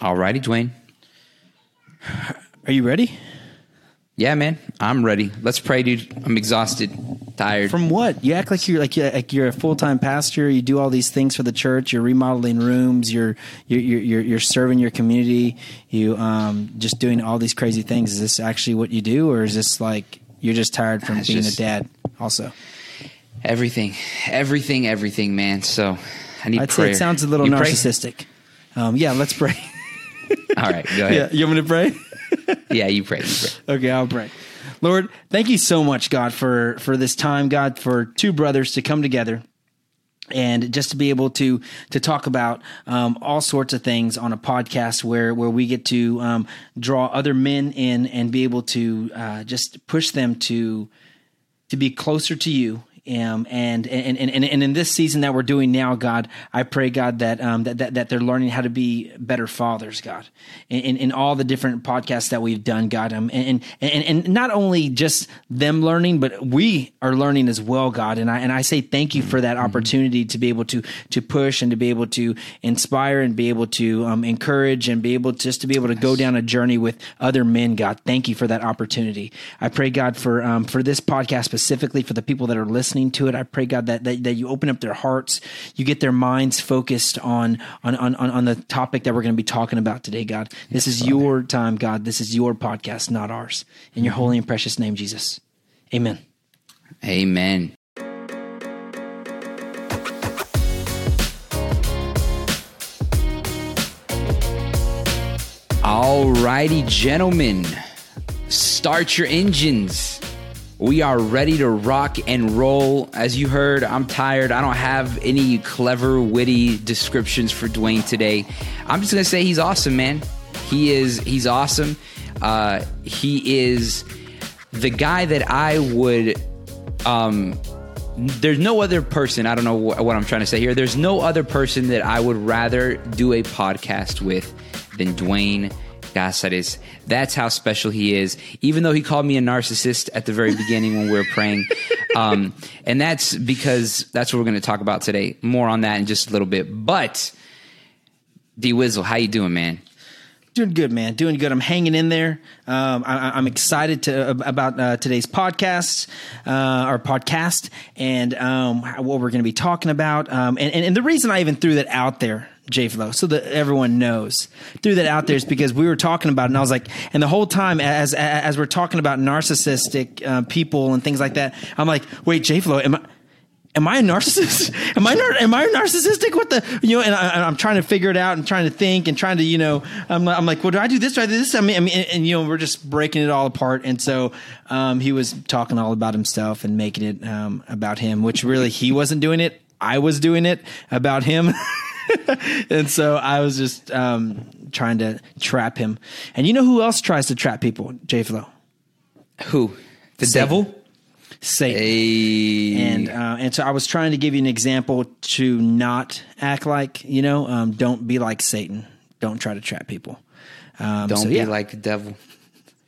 Alrighty, Dwayne. Are you ready? Yeah, man, I'm ready. Let's pray, dude. I'm exhausted, tired. From what? You act like you're like you're, like you're a full time pastor. You do all these things for the church. You're remodeling rooms. You're you're you're, you're serving your community. You um just doing all these crazy things. Is this actually what you do, or is this like you're just tired from It's being just- a dad? Also, everything, everything, everything, man. So I need I'd prayer. say it sounds a little You narcissistic. Um, yeah, let's pray. All right, go yeah, ahead. you want me to pray? Yeah, you pray. You pray. Okay, I'll pray. Lord, thank you so much, God, for for this time, God, for two brothers to come together and just to be able to to talk about um, all sorts of things on a podcast where where we get to um, draw other men in and be able to uh, just push them to to be closer to you. Um, and, and, and, and, and in this season that we're doing now, God, I pray, God, that, um, that, that, that they're learning how to be better fathers, God, in, in, all the different podcasts that we've done, God. Um, and, and, and not only just them learning, but we are learning as well, God. And I, and I say thank you for that opportunity to be able to, to push and to be able to inspire and be able to, um, encourage and be able just to be able to go down a journey with other men, God. Thank you for that opportunity. I pray, God, for, um, for this podcast specifically for the people that are listening to it. I pray, God, that, that, that you open up their hearts, you get their minds focused on, on, on, on the topic that we're going to be talking about today, God. This is your time, God. This is your podcast, not ours. In your mm-hmm. holy and precious name, Jesus. Amen. Amen. Alrighty, gentlemen, start your engines. We are ready to rock and roll. As you heard, I'm tired. I don't have any clever, witty descriptions for Dwayne today. I'm just gonna say he's awesome, man. He is. He's awesome. Uh, he is the guy that I would um there's no other person i don't know wh- what i'm trying to say here there's no other person that i would rather do a podcast with than dwayne Casares. That's how special he is. Even though he called me a narcissist at the very beginning when we were praying, um, and that's because that's what we're going to talk about today. More on that in just a little bit. But D Wizzle, how you doing, man? Doing good, man. Doing good. I'm hanging in there. Um, I, I'm excited to about uh, today's podcast, uh, our podcast, and um, what we're going to be talking about. Um, and, and and the reason I even threw that out there, J Flow, so that everyone knows, threw that out there is because we were talking about, it and I was like, and the whole time as as we're talking about narcissistic uh, people and things like that, I'm like, wait, J Flow, am I? am I a narcissist? Am I nar- am I narcissistic? What the you know? And I, I'm trying to figure it out and trying to think and trying to you know. I'm, I'm like, well, do I do this? Do I do this? I mean, I mean, and, and, you know, we're just breaking it all apart. And so um, he was talking all about himself and making it um, about him, which really he wasn't doing it. I was doing it about him. and so I was just um, trying to trap him. And you know who else tries to trap people? J Flow. Who? The Satan. devil? Satan. Hey. and uh, and so I was trying to give you an example to not act like you know, um, don't be like Satan. Don't try to trap people. Um, Don't so, be yeah. like the devil.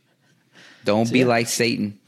Don't be yeah. like Satan.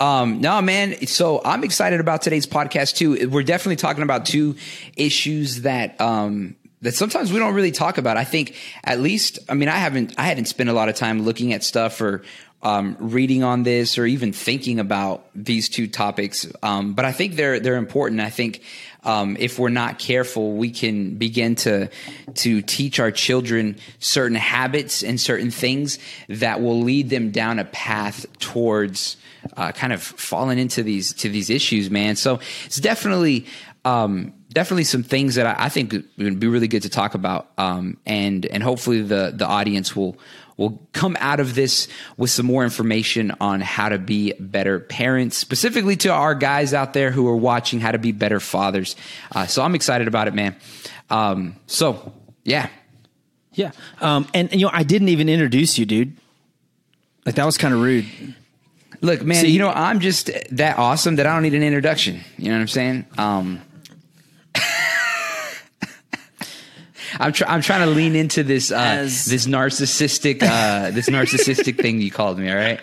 Um, no, man. So I'm excited about today's podcast too. We're definitely talking about two issues that um, that sometimes we don't really talk about. I think at least, I mean, I haven't I hadn't spent a lot of time looking at stuff or um, reading on this or even thinking about these two topics. Um, but I think they're they're important. I think um, if we're not careful, we can begin to to teach our children certain habits and certain things that will lead them down a path towards uh, kind of falling into these to these issues, man. So it's definitely um, definitely some things that I, I think would be really good to talk about, um, and and hopefully the the audience will will come out of this with some more information on how to be better parents, specifically to our guys out there who are watching how to be better fathers. Uh, so I'm excited about it, man. Um, so yeah, yeah. Um, and, and, you know, I didn't even introduce you, dude. Like that was kind of rude. look, man, See- you know I'm just that awesome that I don't need an introduction. You know what I'm saying? Um, I'm try- I'm trying to lean into this uh, As- this narcissistic uh, this narcissistic thing you called me. All right.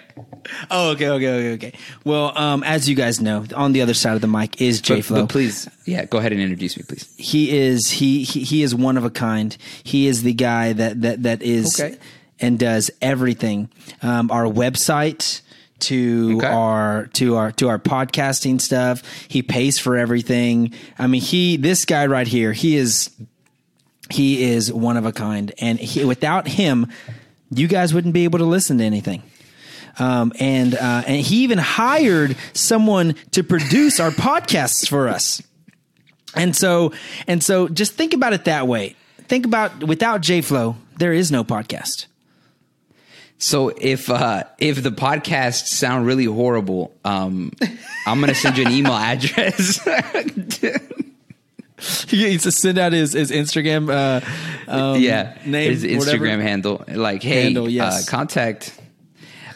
Oh, okay, okay, okay, okay. Well, um, as you guys know, on the other side of the mic is J But, Flow. but please, yeah, go ahead and introduce me, please. he is he, he he is one of a kind. He is the guy that that that is Okay. and does everything. Um, our website to Okay. our to our to our podcasting stuff. He pays for everything. I mean, he this guy right here. He is he is one of a kind, and he, without him, you guys wouldn't be able to listen to anything. Um, and uh, and he even hired someone to produce our podcasts for us. And so and so just think about it that way. Think about without J Flow, there is no podcast. So if uh, if the podcasts sound really horrible, um, I'm gonna send you an email address. He needs to send out his, his Instagram uh, um, yeah, name, his Instagram whatever. handle. Like, hey, Handle, yes. uh, contact.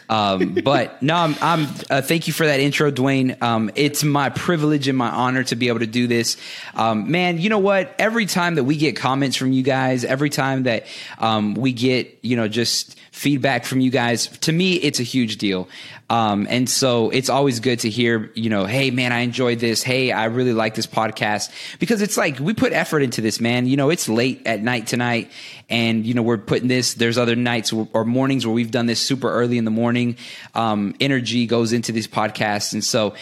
Um, but no, I'm. I'm uh, thank you for that intro, Dwayne. Um, it's my privilege and my honor to be able to do this. Um, man, you know what? Every time that we get comments from you guys, every time that um, we get, you know, just feedback from you guys, to me, it's a huge deal. Um, and so it's always good to hear, you know, hey man, I enjoyed this. Hey, I really like this podcast because it's like we put effort into this, man. You know, it's late at night tonight and, you know, we're putting this, there's other nights or mornings where we've done this super early in the morning. Um, energy goes into these podcasts. And so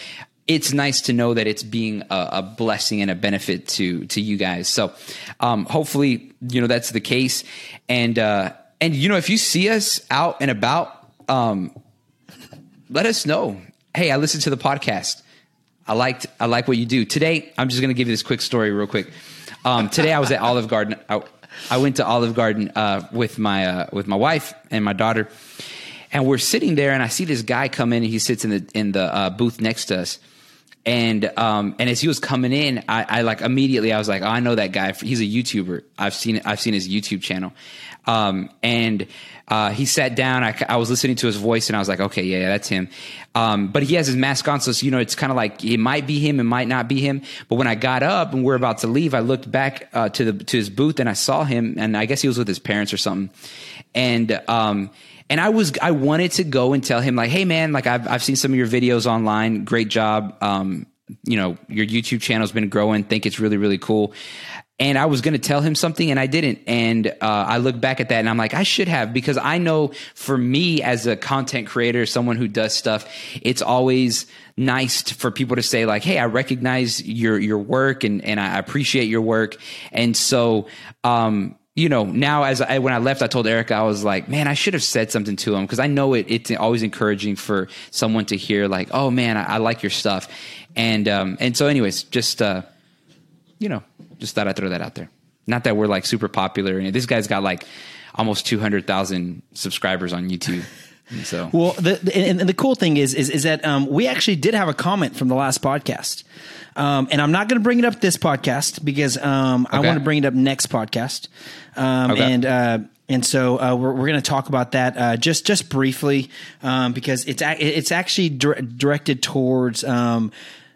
it's nice to know that it's being a, a blessing and a benefit to, to you guys. So, um, hopefully, you know, that's the case. And, uh, and, you know, if you see us out and about, um, let us know. Hey, I listened to the podcast. I liked I like what you do. Today, I'm just going to give you this quick story real quick. Um, today, I was at Olive Garden. I, I went to Olive Garden uh, with my uh, with my wife and my daughter, and we're sitting there, and I see this guy come in, and he sits in the in the uh, booth next to us. And um and as he was coming in, I, I like immediately I was like, oh, I know that guy. He's a YouTuber. I've seen I've seen his YouTube channel. Um and uh, he sat down. I, I was listening to his voice, and I was like, okay, yeah, yeah that's him. Um, but he has his mask on, so you know it's kind of like it might be him, it might not be him. But when I got up and we're about to leave, I looked back uh, to the to his booth, and I saw him, and I guess he was with his parents or something. And um, and I was I wanted to go and tell him like, hey man, like I've I've seen some of your videos online. Great job. Um, you know, your YouTube channel's been growing. Think it's really really cool. And I was going to tell him something and I didn't. And uh, I look back at that and I'm like, I should have because I know for me as a content creator, someone who does stuff, it's always nice t- for people to say like, Hey, I recognize your, your work and, and I appreciate your work. And so, um, you know, now as I, when I left, I told Erica, I was like, man, I should have said something to him because I know it, it's always encouraging for someone to hear like, oh man, I, I like your stuff. And, um, and so anyways, just, uh, you know, just thought I'd throw that out there. Not that we're like super popular. And this guy's got like almost 200,000 subscribers on YouTube. And so, Well, the, and, the cool thing is is, is that um, we actually did have a comment from the last podcast, um, and I'm not going to bring it up this podcast because um, I want to bring it up next podcast, um, Okay. and uh, and so uh, we're, we're going to talk about that uh, just just briefly um, because it's a, it's actually dir- directed towards um,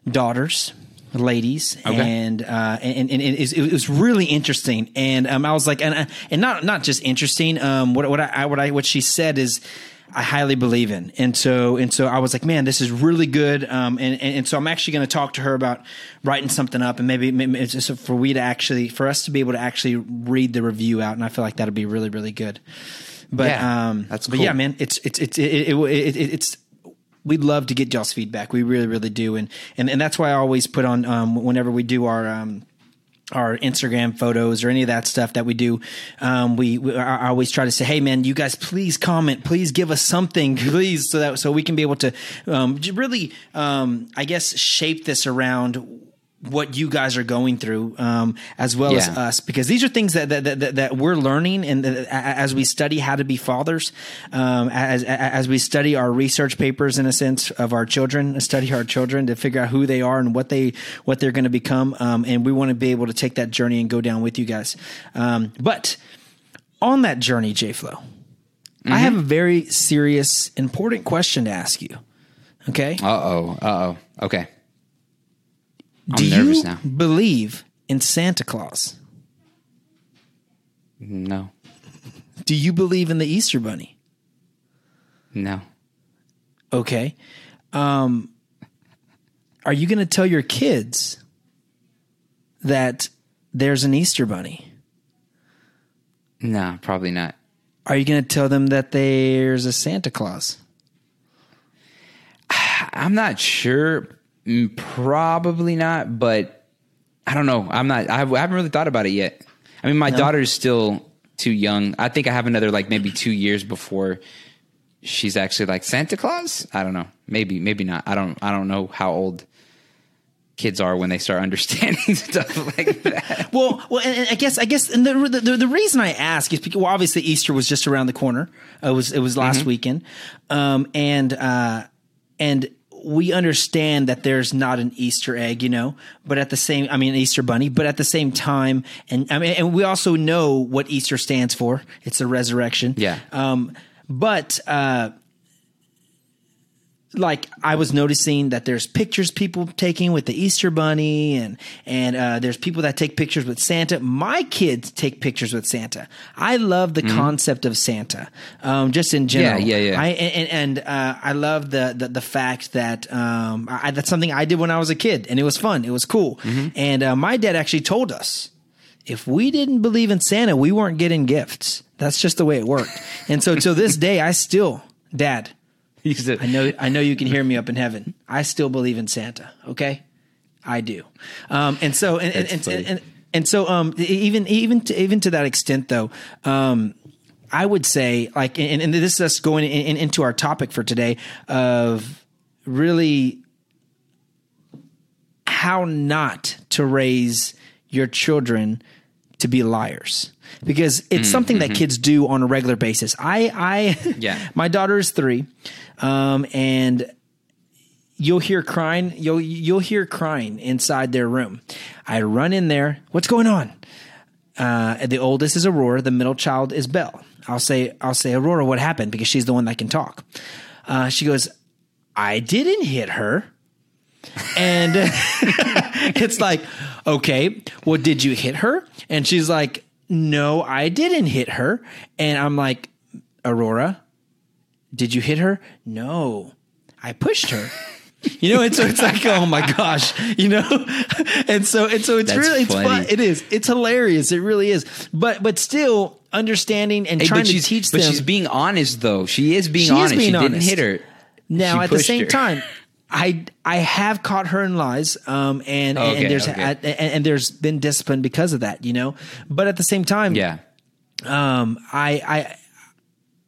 daughters. Ladies Okay. and uh, and, and it, is- it was really interesting, and um, I was like, and and not not just interesting. Um, what what I what I what she said is, I highly believe in. And so, and so I was like, man, this is really good. Um, and, and, and so I'm actually going to talk to her about writing something up and maybe, maybe it's just for we to actually, for us to be able to actually read the review out. And I feel like that'd be really, really good. But, Yeah, um, that's but yeah, man, it's, it's, it's, it, it, it, it, it's, we'd love to get y'all's feedback. We really, really do. And, and, and that's why I always put on, um, whenever we do our, um, our Instagram photos or any of that stuff that we do, um, we, we I always try to say, "Hey, man, you guys, please comment, please give us something, please, so that so we can be able to um, really, um, I guess, shape this around." What you guys are going through, um, as well as us, because these are things that that, that, that- we're learning, and that, as we study how to be fathers, um, as as we study our research papers, in a sense, of our children, study our children to figure out who they are and what they what they're going to become, um, and we want to be able to take that journey and go down with you guys. Um, but on that journey, J Flow, I have a very serious, important question to ask you. Okay, uh oh, uh oh. Okay. I'm do nervous you now. believe in Santa Claus? No, Do you believe in the Easter Bunny? no. Okay. Um, are you going to tell your kids that there's an Easter bunny? No, probably not. Are you going to tell them that there's a Santa Claus? I'm not sure. Mm, Probably not, but I don't know. I'm not. I haven't really thought about it yet. I mean, my daughter's still too young. I think I have another like maybe two years before she's actually like Santa Claus. I don't know. Maybe, maybe not. I don't. I don't know how old kids are when they start understanding stuff like that. Well, well, and, and I guess I guess, and the, the the reason I ask is because well, obviously Easter was just around the corner. It was it was last weekend, um, and uh, and we understand that there's not an Easter egg, you know, but at the same, I mean, Easter bunny, but at the same time, and I mean, and we also know what Easter stands for. It's a resurrection. Yeah. Um, but uh, like I was noticing that there's pictures people taking with the Easter bunny and and uh, there's people that take pictures with Santa. My kids take pictures with Santa. I love the concept of Santa, um, just in general. Mm-hmm. Yeah, yeah, yeah. I and, and uh, I love the, the the fact that um, I, that's something I did when I was a kid, and it was fun. It was cool. Mm-hmm. And uh, my dad actually told us if we didn't believe in Santa, we weren't getting gifts. That's just the way it worked. And so till this day, I still, Dad. He said, I know I know you can hear me up in heaven. I still believe in Santa. Okay, I do. Um, and so and and, and, and and so um, even even to, even to that extent though. Um, I would say, like, and, and this is us going in, in, into our topic for today of really how not to raise your children to be liars because it's something that kids do on a regular basis. I, I, Yeah. my daughter is three, um, and you'll hear crying. You'll you'll hear crying inside their room. I run in there. What's going on? Uh, the oldest is Aurora. The middle child is Belle. I'll say I'll say Aurora, what happened? Because she's the one that can talk. Uh, she goes, I didn't hit her. And it's like, okay, well, did you hit her? And she's like, no, I didn't hit her. And I'm like, Aurora, did you hit her? No, I pushed her. You know, and so it's like, oh my gosh, you know, and so and so it's That's really it's funny. fun. It is. It's hilarious. It really is. But but still understanding and Hey, trying to teach but them. she's being honest though. She is being She is honest. being she honest. didn't hit her. Now, She at the same her. time, I I have caught her in lies, um, and, Okay, and there's okay. and, and there's been discipline because of that, you know. But at the same time, Yeah. um, I I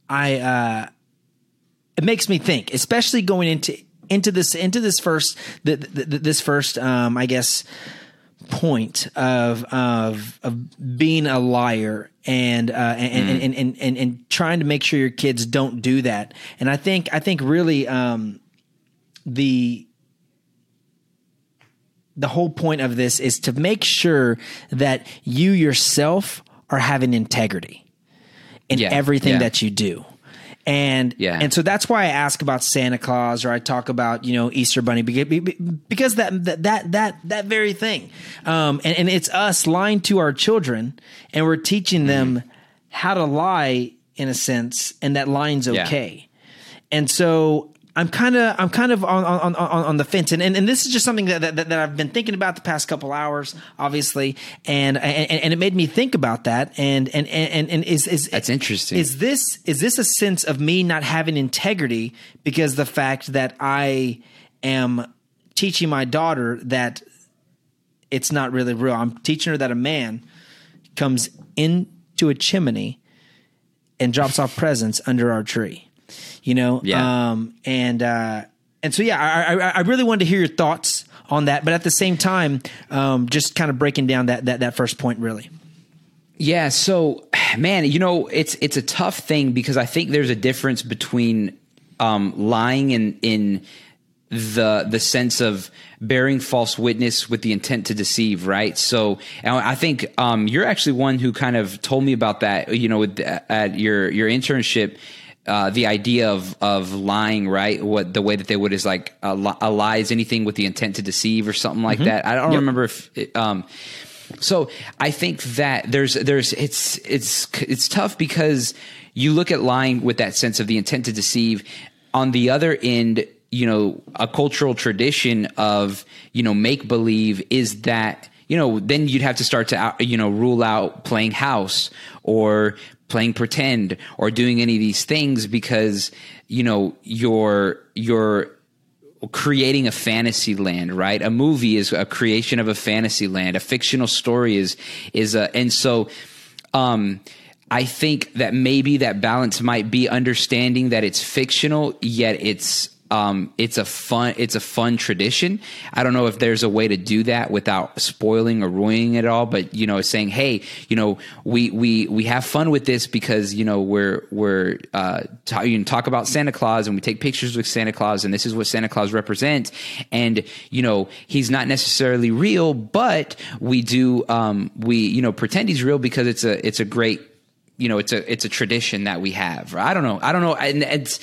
I uh, it makes me think, especially going into into this into this first th- th- th- this first um, I guess point of of of being a liar and uh, and, and, and, and and and trying to make sure your kids don't do that. And I think I think really um, the the whole point of this is to make sure that you yourself are having integrity in Yeah, everything yeah. that you do. And Yeah. and so that's why I ask about Santa Claus or I talk about you know Easter Bunny because that that that that, that very thing, um, and, and it's us lying to our children and we're teaching them how to lie in a sense, and that lying's Yeah. okay. And so I'm kind of I'm kind of on on, on, on the fence, and, and and this is just something that, that that I've been thinking about the past couple hours, obviously, and and, and it made me think about that, and and and, and is is That's interesting. Is this is this a sense of me not having integrity because the fact that I am teaching my daughter that it's not really real. I'm teaching her that a man comes into a chimney and drops off presents under our tree. You know, Yeah. um, and uh, and so yeah, I, I I really wanted to hear your thoughts on that, but at the same time, um, just kind of breaking down that that that first point really. Yeah, so man, you know, it's it's a tough thing because I think there's a difference between um, lying in in the the sense of bearing false witness with the intent to deceive, right? So, and I think um, you're actually one who kind of told me about that. You know, with, at your your internship. Uh, the idea of of lying, right? What the way that they would is like a, li- a lie is anything with the intent to deceive or something like that. I don't remember if it, um, so I think that there's there's it's it's it's tough because you look at lying with that sense of the intent to deceive. on the other end, you know, a cultural tradition of, you know, make believe is that, you know, then you'd have to start to, you know, rule out playing house or playing pretend or doing any of these things because, you know, you're, you're, creating a fantasy land, right? A movie is a creation of a fantasy land. A fictional story is is a and so um I think that maybe that balance might be understanding that it's fictional yet it's um, it's a fun it's a fun tradition. I don't know if there's a way to do that without spoiling or ruining it all, but you know, saying, hey, you know, we we we have fun with this because you know we're we're uh, ta- you can talk about Santa Claus and we take pictures with Santa Claus and this is what Santa Claus represents, and you know he's not necessarily real, but we do um, we you know pretend he's real because it's a it's a great you know it's a it's a tradition that we have i don't know i don't know and it's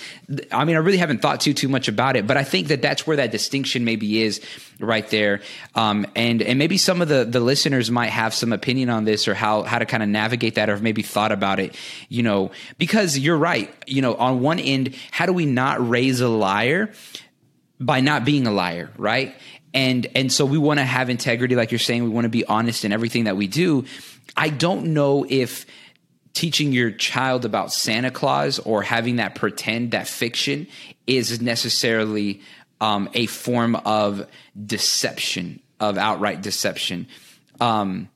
i mean i really haven't thought too too much about it but i think that that's where that distinction maybe is right there. Um, and and maybe some of the the listeners might have some opinion on this or how how to kind of navigate that or maybe thought about it you know? Because you're right you know on one end how do we not raise a liar by not being a liar right? And and so we want to have integrity like you're saying we want to be honest in everything that we do. I don't know if teaching your child about Santa Claus or having that pretend that fiction is necessarily um, a form of deception, of outright deception. Um,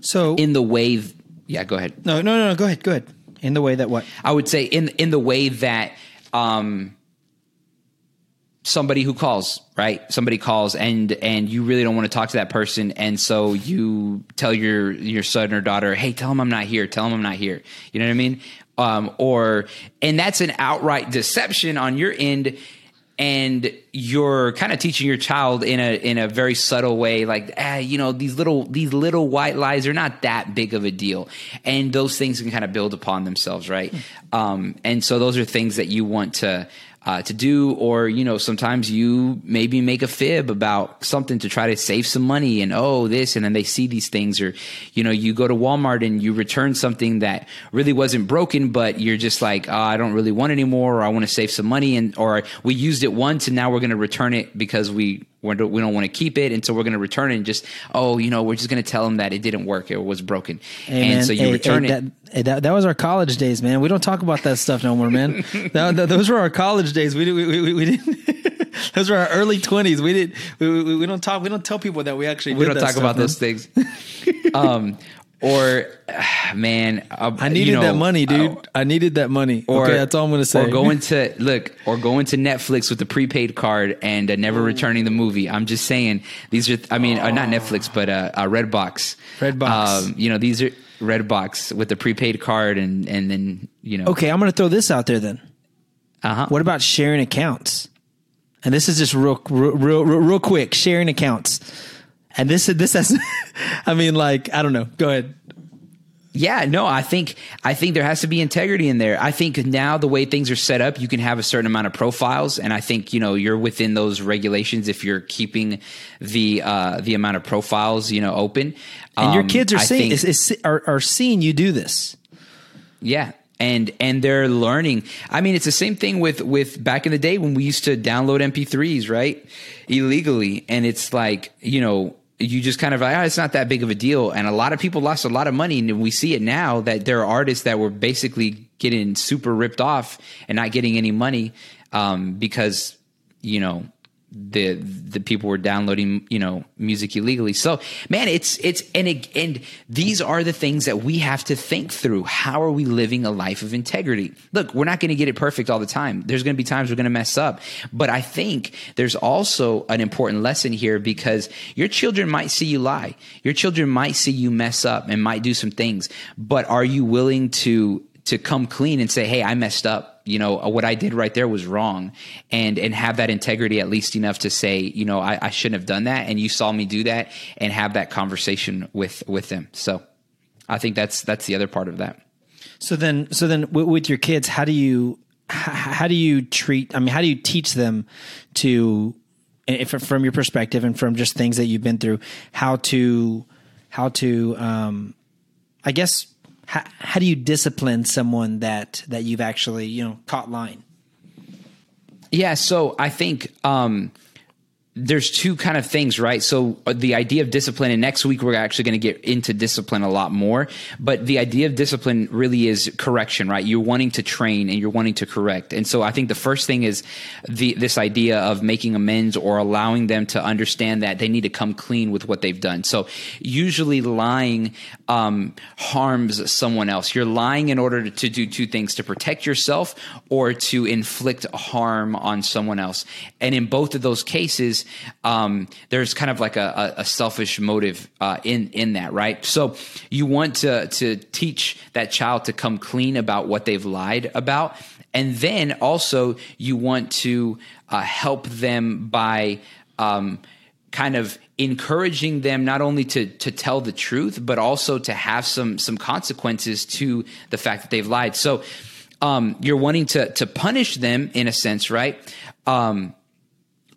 So in the way, yeah, go ahead. no, no, no, no. Go ahead. Go ahead. In the way that what? I would say in in the way that um, somebody who calls, right? Somebody calls and and you really don't want to talk to that person, and so you tell your your son or daughter, "Hey, tell him I'm not here. Tell him I'm not here." You know what I mean? Um, or and that's an outright deception on your end. And you're kind of teaching your child in a in a very subtle way, like ah, you know these little these little white lies are not that big of a deal, and those things can kind of build upon themselves, right? Um, and so those are things that you want to uh, to do, or you know, sometimes you maybe make a fib about something to try to save some money, and oh, this, and then they see these things, or you know, you go to Walmart and you return something that really wasn't broken, but you're just like, oh, I don't really want anymore, or I want to save some money, and or we used it once and now we're going to return it because we we don't, we don't want to keep it, and so we're going to return it and just oh, you know, we're just going to tell them that it didn't work, it was broken, Hey, and man, so you hey, return hey, it. That, that, that was our college days, man. We don't talk about that stuff no more, man. that, those were our college days. We, we, we, we didn't. those were our early twenties. We didn't. We, we, we don't talk. We don't tell people that we actually. we did don't talk stuff, about man. those things. um, or man, uh, I needed you know, that money, dude. uh, I needed that money. or okay, that's all I'm going to say. Or going to look, or going to Netflix with the prepaid card and uh, never returning the movie. I'm just saying these are. I mean, uh, not Netflix, but uh, uh, Redbox. Redbox. Um, you know, these are Redbox with the prepaid card, and and then you know. okay, I'm going to throw this out there then. Uh-huh. What about sharing accounts? And this is just real, real, real, real quick. Sharing accounts. And this, this has. I mean, like, I don't know. Go ahead. Yeah, no, I think I think there has to be integrity in there. I think now the way things are set up, you can have a certain amount of profiles, and I think you know you're within those regulations if you're keeping the uh, the amount of profiles you know open. And your Um, kids are I seeing is, is, are, are seeing you do this. Yeah. And and they're learning. I mean, it's the same thing with with back in the day when we used to download MP3s, right? Illegally. And it's like, you know, you just kind of like, oh, it's not that big of a deal. And a lot of people lost a lot of money. And we see it now that there are artists that were basically getting super ripped off and not getting any money um, because, you know, the the people were downloading you know music illegally. So man it's it's and it, and these are the things that we have to think through. How are we living a life of integrity? Look we're not going to get it perfect all the time. There's going to be times we're going to mess up. But i think there's also an important lesson here because your children might see you lie. Your children might see you mess up and might do some things. But are you willing to to come clean and say, "Hey, I messed up. You know, what I did right there was wrong," and and have that integrity at least enough to say, you know, I, I shouldn't have done that, and you saw me do that, and have that conversation with with them. So, I think that's that's the other part of that. So then, so then with, with your kids, how do you, how, do you treat, I mean, how do you teach them to, if, from your perspective and from just things that you've been through, how to, how to, um, I guess, how, how do you discipline someone that, that you've actually, you know, caught lying? Yeah, so I think um, there's two kind of things, right? So uh, the idea of discipline, and next week we're actually going to get into discipline a lot more. But the idea of discipline really is correction, right? You're wanting to train and you're wanting to correct. And so I think the first thing is the this idea of making amends or allowing them to understand that they need to come clean with what they've done. So usually lying um, harms someone else. You're lying in order to, to do two things: to protect yourself or to inflict harm on someone else. And in both of those cases um, there's kind of like a, a selfish motive uh, in in that, right? So you want to to teach that child to come clean about what they've lied about, and then also you want to uh, help them by. Um, kind of encouraging them not only to to tell the truth but also to have some some consequences to the fact that they've lied so um, you're wanting to to punish them in a sense right um,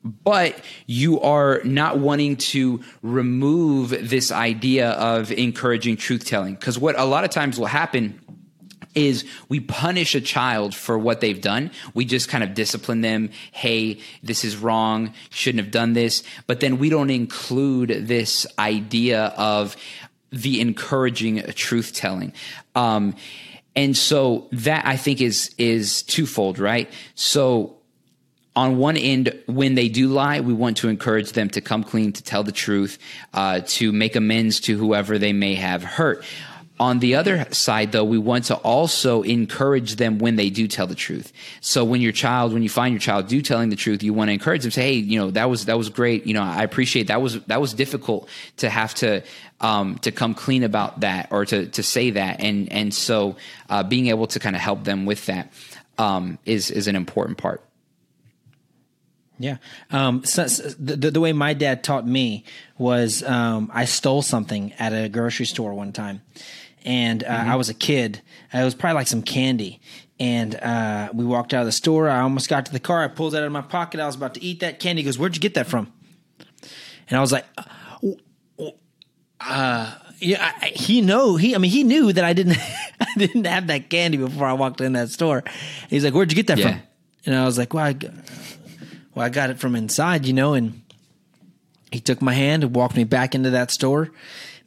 but you are not wanting to remove this idea of encouraging truth telling. Because what a lot of times will happen is we punish a child for what they've done. We just kind of discipline them. Hey, this is wrong. Shouldn't have done this. But then we don't include this idea of the encouraging truth telling. Um, and so that I think is is twofold, right? So on one end, when they do lie, we want to encourage them to come clean, to tell the truth, uh, to make amends to whoever they may have hurt. On the other side, though, we want to also encourage them when they do tell the truth. So when your child, when you find your child do telling the truth, you want to encourage them. Say, hey, you know, that was that was great. You know, I appreciate that was that was difficult to have to um, to come clean about that or to to say that. And and so uh, being able to kind of help them with that um, is is an important part. Yeah. Um, so, so the, the way my dad taught me was um, I stole something at a grocery store one time. And uh, mm-hmm. I was a kid. It was probably like some candy. And uh, we walked out of the store. I almost got to the car. I pulled it out of my pocket. I was about to eat that candy. He goes, Where'd you get that from? And I was like, uh, yeah, I, he know he. I mean, he knew that I didn't. I didn't have that candy before I walked in that store. He's like, "Where'd you get that yeah. from?" And I was like, "Well, I, well, I got it from inside, you know, and he took my hand and walked me back into that store,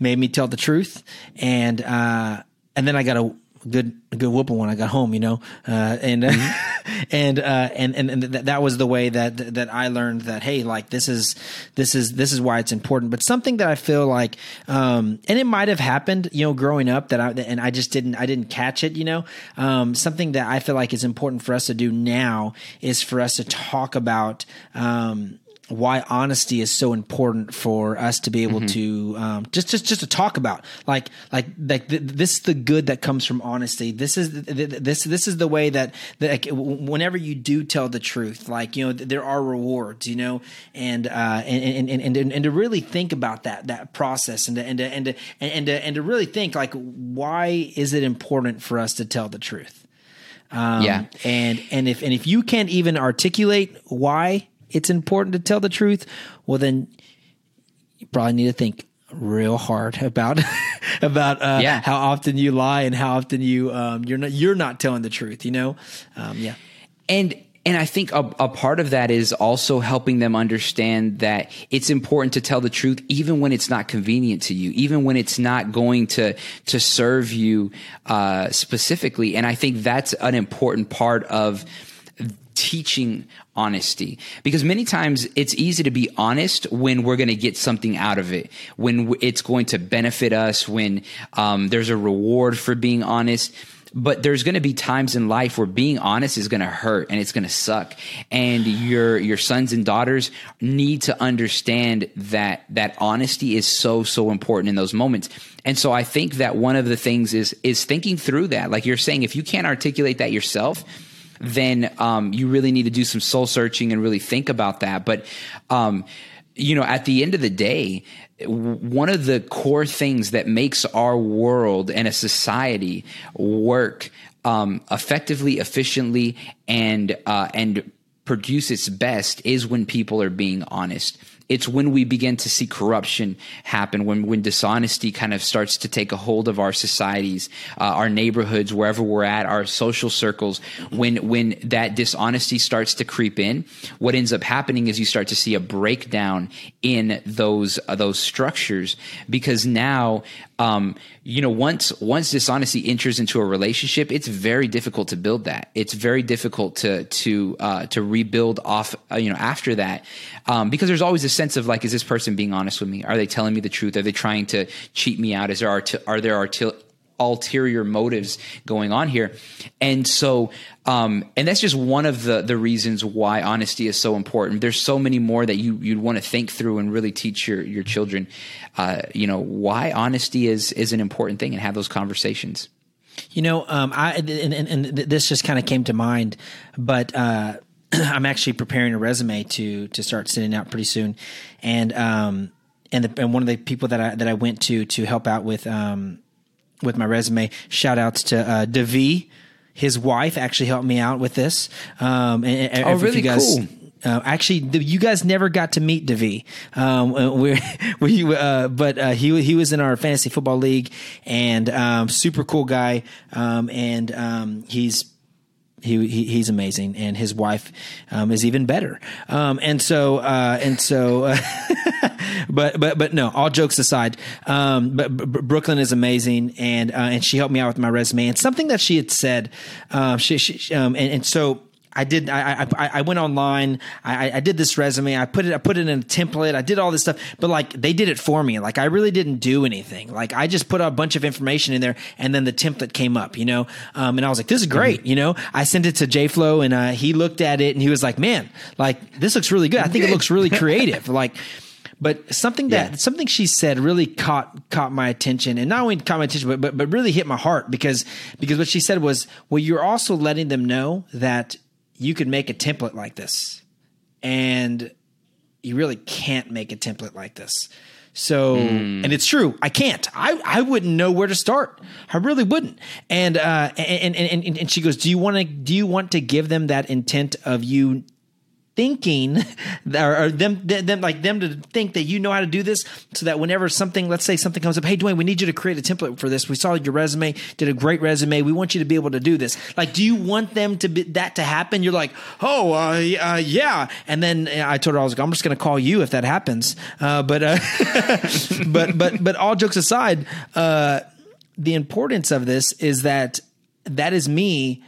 made me tell the truth, and uh, and then I got a good a good whooping when I got home, you know, uh, and mm-hmm. and, uh, and and and th- that was the way that that I learned that hey, like this is this is this is why it's important. But something that I feel like, um, and it might have happened, you know, growing up that I and I just didn't I didn't catch it, you know. Um, something that I feel like is important for us to do now is for us to talk about. Um, why honesty is so important for us to be able mm-hmm. to um, just just just to talk about. Like like like th- this is the good that comes from honesty. This is th- this this is the way that, that like, whenever you do tell the truth like you know there are rewards you know? And uh and and and, and, and to really think about that that process and to, and to, and to, and to, and to really think like why is it important for us to tell the truth? Um, yeah. and and if and if you can't even articulate why it's important to tell the truth, well, then you probably need to think real hard about about uh, yeah. how often you lie and how often you um, you're not you're not telling the truth. You know, um, yeah, and. And I think a, a, part of that is also helping them understand that it's important to tell the truth, even when it's not convenient to you, even when it's not going to to serve you uh, specifically. And I think that's an important part of teaching honesty. Because many times it's easy to be honest when we're going to get something out of it. When it's going to benefit us when um, there's a reward for being honest. But there's going to be times in life where being honest is going to hurt and it's going to suck. And your your sons and daughters need to understand that that honesty is so so important in those moments. And so i think that one of the things is is thinking through that. Like you're saying if you can't articulate that yourself then um, you really need to do some soul searching and really think about that. But um, you know, at the end of the day, one of the core things that makes our world and a society work um, effectively, efficiently, and uh, and produce its best is when people are being honest it's when we begin to see corruption happen, when when dishonesty kind of starts to take a hold of our societies, uh, our neighborhoods, wherever we're at, our social circles. When when that dishonesty starts to creep in, what ends up happening is you start to see a breakdown in those uh, those structures. Because now um, you know once once dishonesty enters into a relationship it's very difficult to build that. It's very difficult to to uh, to rebuild off uh, you know after that. Um, because there's always a sense of like is this person being honest with me? Are they telling me the truth? Are they trying to cheat me out? Is there are there ulterior motives going on here? And so um, and that's just one of the the reasons why honesty is so important. There's so many more that you you'd want to think through and really teach your your children uh, you know why honesty is is an important thing and have those conversations. You know um, i and, and, and this just kind of came to mind but uh, i'm actually preparing a resume to to start sending out pretty soon and um and, the, and one of the people that I that I went to to help out with um, with my resume. Shout outs to uh, Devi. His wife actually helped me out with this. Um, and, and oh, really guys, cool. Uh, actually, the, you guys never got to meet Devi. Um, we, we, uh, but uh, he he was in our fantasy football league, and um, super cool guy. Um, and um, he's he, he, he's amazing, and his wife um, is even better. Um, and so uh, and so, uh, but but but no. All jokes aside, um, but, Brooklyn is amazing, and uh, and she helped me out with my resume. And something that she had said, um, she, she um, and, and so I did. I, I I went online. I, I did this resume. I put it. I put it in a template. I did all this stuff. But like they did it for me. Like I really didn't do anything. Like I just put a bunch of information in there, and then the template came up. You know. Um, and I was like, this is great. Mm-hmm. You know. I sent it to J Flow, and uh, he looked at it, and he was like, man, like this looks really good. I think it looks really creative. like. But something that yeah. something she said really caught caught my attention, and not only caught my attention, but, but but really hit my heart because because what she said was, well, you're also letting them know that you could make a template like this and you really can't make a template like this. So, mm. and it's true, I can't. I, I wouldn't know where to start. I really wouldn't. And uh, and, and and and she goes, "Do you want to do you want to give them that intent of you thinking or, them, them like them to think that you know how to do this so that whenever something let's say something comes up hey Dwayne we need you to create a template for this. We saw your resume did a great resume. We want you to be able to do this. Like do you want them to be that to happen? You're like oh uh, uh, yeah. And then I told her I was like I'm just going to call you if that happens. Uh, but uh, but but but all jokes aside uh, the importance of this is that that is me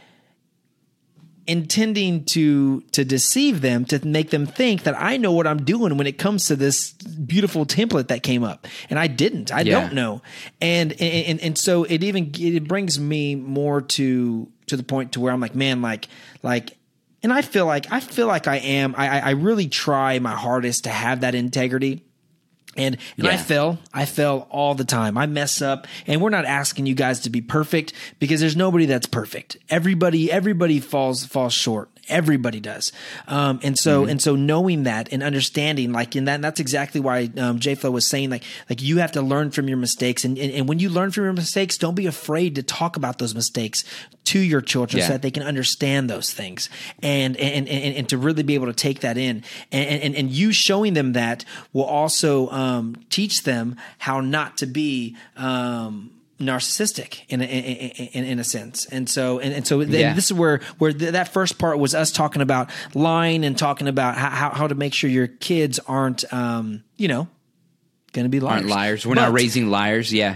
intending to to deceive them to make them think that I know what I'm doing when it comes to this beautiful template that came up. And I didn't. I yeah. don't know. And, and and so it even it brings me more to to the point to where I'm like man like like and I feel like I feel like I am I I really try my hardest to have that integrity and, and yeah. I fail. I fail all the time. I mess up. And we're not asking you guys to be perfect because there's nobody that's perfect. Everybody, everybody falls, falls short. Everybody does. Um, and so, mm-hmm. and so knowing that and understanding, like, in that, that's exactly why, um, J Flow was saying, like, like you have to learn from your mistakes. And, and, and, when you learn from your mistakes, don't be afraid to talk about those mistakes to your children yeah. so that they can understand those things and, and, and, and, to really be able to take that in. And, and, and you showing them that will also, um, teach them how not to be, um, narcissistic in a, in, in, a sense. And so, and, and so yeah. this is where, where th- that first part was us talking about lying and talking about how, how to make sure your kids aren't, um, you know, going to be liars. Aren't liars. We're but, not raising liars. Yeah.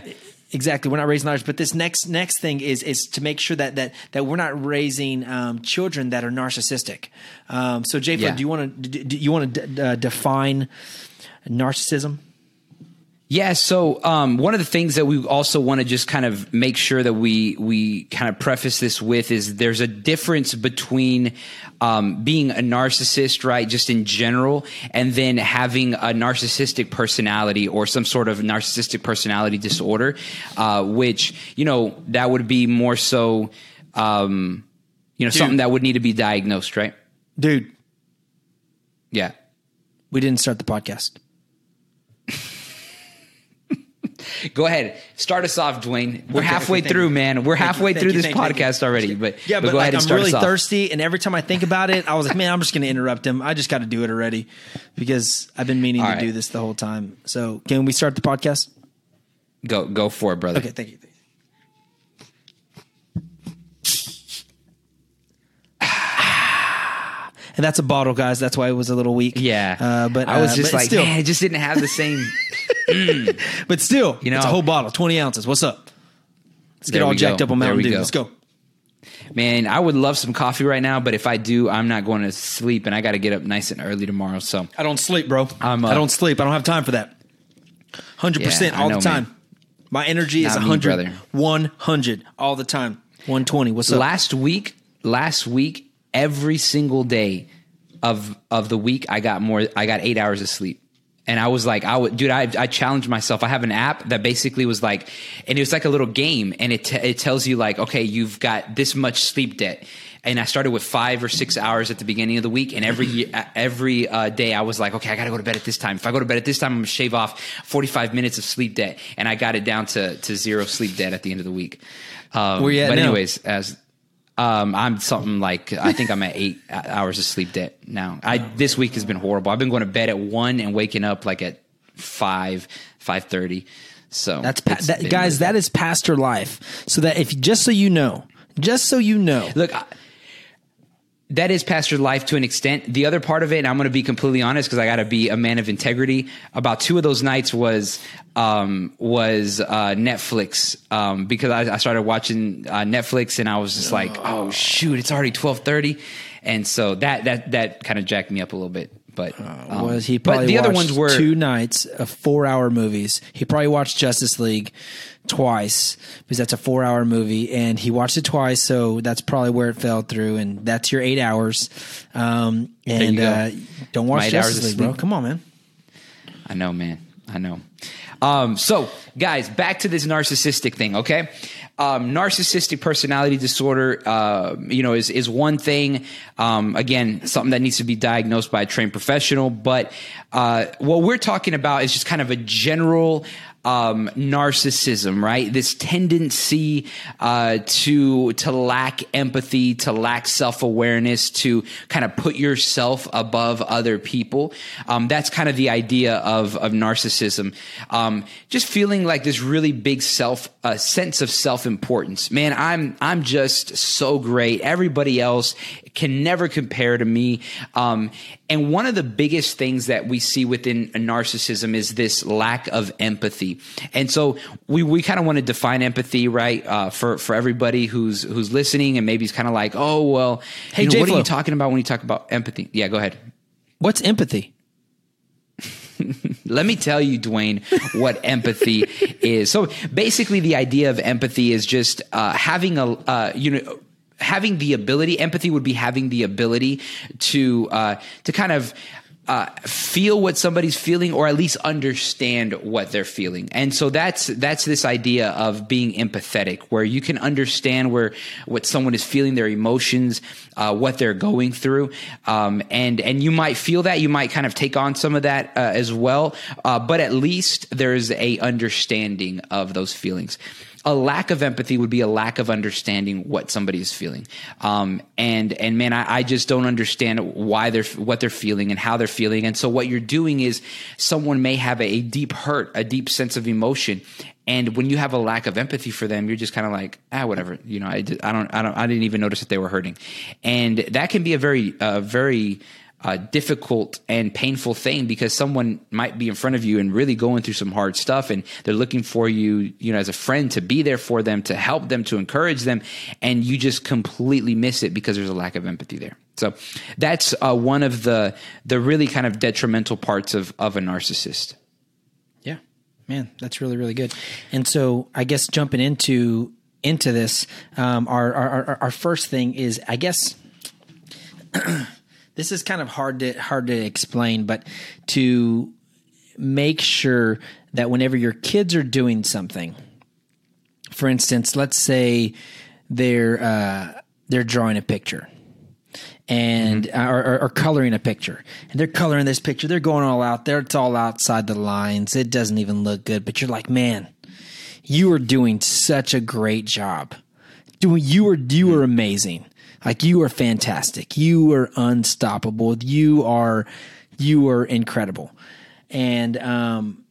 Exactly, we're not raising liars, but this next next thing is is to make sure that that that we're not raising um, children that are narcissistic. Um, so, Jay, yeah. do you want to do you want to d- uh, define narcissism? Yeah. So um, one of the things that we also want to just kind of make sure that we we kind of preface this with is there's a difference between um, being a narcissist, right, just in general, and then having a narcissistic personality or some sort of narcissistic personality disorder, uh, which you know that would be more so, um, you know, Dude. something that would need to be diagnosed, right? Dude. Yeah. We didn't start the podcast. Go ahead, start us off, Dwayne. We're Okay, halfway okay, through, you. man. We're Thank halfway thank through you, this you, podcast already. But Yeah, but, go like ahead and I'm start really us off. thirsty, and every time I think about it, I was like, man, I'm just going to interrupt him. I just got to do it already because I've been meaning All to right. do this the whole time. So, can we start the podcast? Go go for it, brother. Okay, thank you. And that's a bottle, guys. That's why it was a little weak. Yeah, uh, but I was uh, just like, still, man, it just didn't have the same. but still, You know- it's a whole bottle, twenty ounces. What's up? Let's get all jacked go. up on Mountain Dew. go. Let's go. Man, I would love some coffee right now, but if I do, I'm not going to sleep, and I got to get up nice and early tomorrow. So I don't sleep, bro. I'm, uh, I don't sleep. I don't have time for that. Hundred percent Yeah, I all know, the time. man. My energy is Not me, 100, 100 all the time. 120. What's up? last week, last week, every single day of of the week, I got more. I got eight hours of sleep. And I was like, I would, dude, I, I challenged myself. I have an app that basically was like, and it was like a little game, and it t- it tells you like, okay, you've got this much sleep debt. And I started with five or six hours at the beginning of the week, and every every uh, day I was like, okay, I got to go to bed at this time. If I go to bed at this time, I'm gonna shave off 45 minutes of sleep debt, and I got it down to to zero sleep debt at the end of the week. Um, Where you at but now? anyways, as um, I'm something like I think I'm at eight hours of sleep debt now. I this week has been horrible. I've been going to bed at one and waking up like at five five thirty. So That's pa- that, guys. really- That is pastor life. So that if just so you know, just so you know, look. I, that is pastor life to an extent. The other part of it, and I'm going to be completely honest because I got to be a man of integrity. About two of those nights was um, was uh, Netflix um, because I, I started watching uh, Netflix and I was just like, oh shoot, it's already twelve thirty, and so that that that kind of jacked me up a little bit. But um, was he but probably the other ones were two nights of four hour movies. He probably watched Justice League twice because that's a four hour movie, and he watched it twice, so that's probably where it fell through, and that's your eight hours. Um, and uh, don't watch Justice League, bro. Come on, man. I know, man. I know. Um, so, guys, back to this narcissistic thing, okay? Um, narcissistic personality disorder, uh, you know, is is one thing. Um, again, something that needs to be diagnosed by a trained professional. But uh, what we're talking about is just kind of a general um, narcissism, right? This tendency uh, to to lack empathy, to lack self awareness, to kind of put yourself above other people. Um, that's kind of the idea of of narcissism. Um, just feeling like this really big self uh, sense of self importance. Man, I'm I'm just so great. Everybody else can never compare to me. Um, and one of the biggest things that we see within a narcissism is this lack of empathy. And so we, we kind of want to define empathy, right? Uh, for, for everybody who's, who's listening and maybe it's kind of like, oh, well, Hey, you know, what are you talking about when you talk about empathy? Yeah, go ahead. What's empathy? Let me tell you, Dwayne, what empathy is. So basically, the idea of empathy is just uh, having a, uh, you know, having the ability. Empathy would be having the ability to uh, to kind of. Uh, feel what somebody's feeling, or at least understand what they're feeling, and so that's that's this idea of being empathetic, where you can understand where what someone is feeling, their emotions, uh, what they're going through, um, and and you might feel that, you might kind of take on some of that uh, as well, uh, but at least there's a understanding of those feelings a lack of empathy would be a lack of understanding what somebody is feeling. Um, and and man, I, I just don't understand why they're what they're feeling and how they're feeling. And so what you're doing is someone may have a, deep hurt, a deep sense of emotion. And when you have a lack of empathy for them, you're just kind of like, ah, whatever. You know, I, I don't, I don't, I didn't even notice that they were hurting, and that can be a very, very uh, difficult and painful thing because someone might be in front of you and really going through some hard stuff and they're looking for you you know as a friend to be there for them to help them to encourage them and you just completely miss it because there's a lack of empathy there. So that's uh, one of the the really kind of detrimental parts of of a narcissist. Yeah, man, that's really really good. And so I guess jumping into into this, um, our, our our our first thing is I guess this is kind of hard to hard to explain, but to make sure that whenever your kids are doing something, for instance, let's say they're uh, they're drawing a picture and uh, or, or, or coloring a picture and they're coloring this picture they're going all out there it's all outside the lines it doesn't even look good but you're like man you are doing such a great job. Doing you are you are amazing. Like you are fantastic. You are unstoppable. You are you are incredible. And um,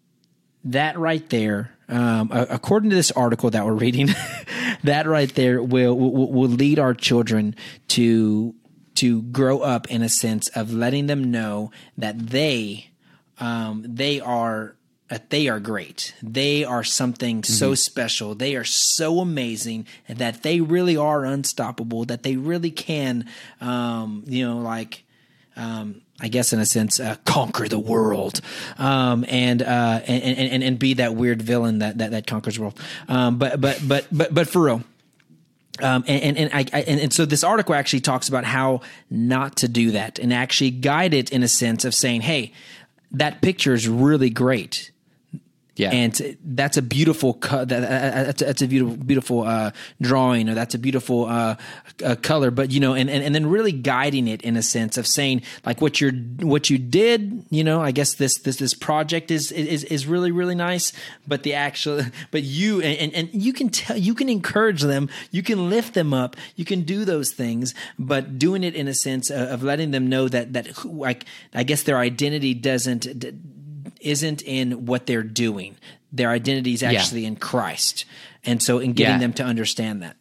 that right there, um, according to this article that we're reading, that right there will, will will lead our children to to grow up in a sense of letting them know that they um, they are that they are great. They are something mm-hmm. so special. They are so amazing that they really are unstoppable. That they really can, um, you know, like um, I guess in a sense, uh, conquer the world, um, and, uh, and, and and be that weird villain that that, that conquers the world. Um, but but but but but for real. Um, and and and, I, I, and and so this article actually talks about how not to do that, and actually guide it in a sense of saying, "Hey, that picture is really great. Yeah, and that's a beautiful that, that's, a, that's a beautiful beautiful uh, drawing, or that's a beautiful uh, color. But you know, and, and and then really guiding it in a sense of saying like what you're what you did. You know, I guess this this this project is is is really really nice. But the actual, but you and and you can tell you can encourage them, you can lift them up, you can do those things. But doing it in a sense of, of letting them know that that like I guess their identity doesn't isn't in what they're doing. Their identity is actually yeah. in Christ. And so in getting yeah. them to understand that.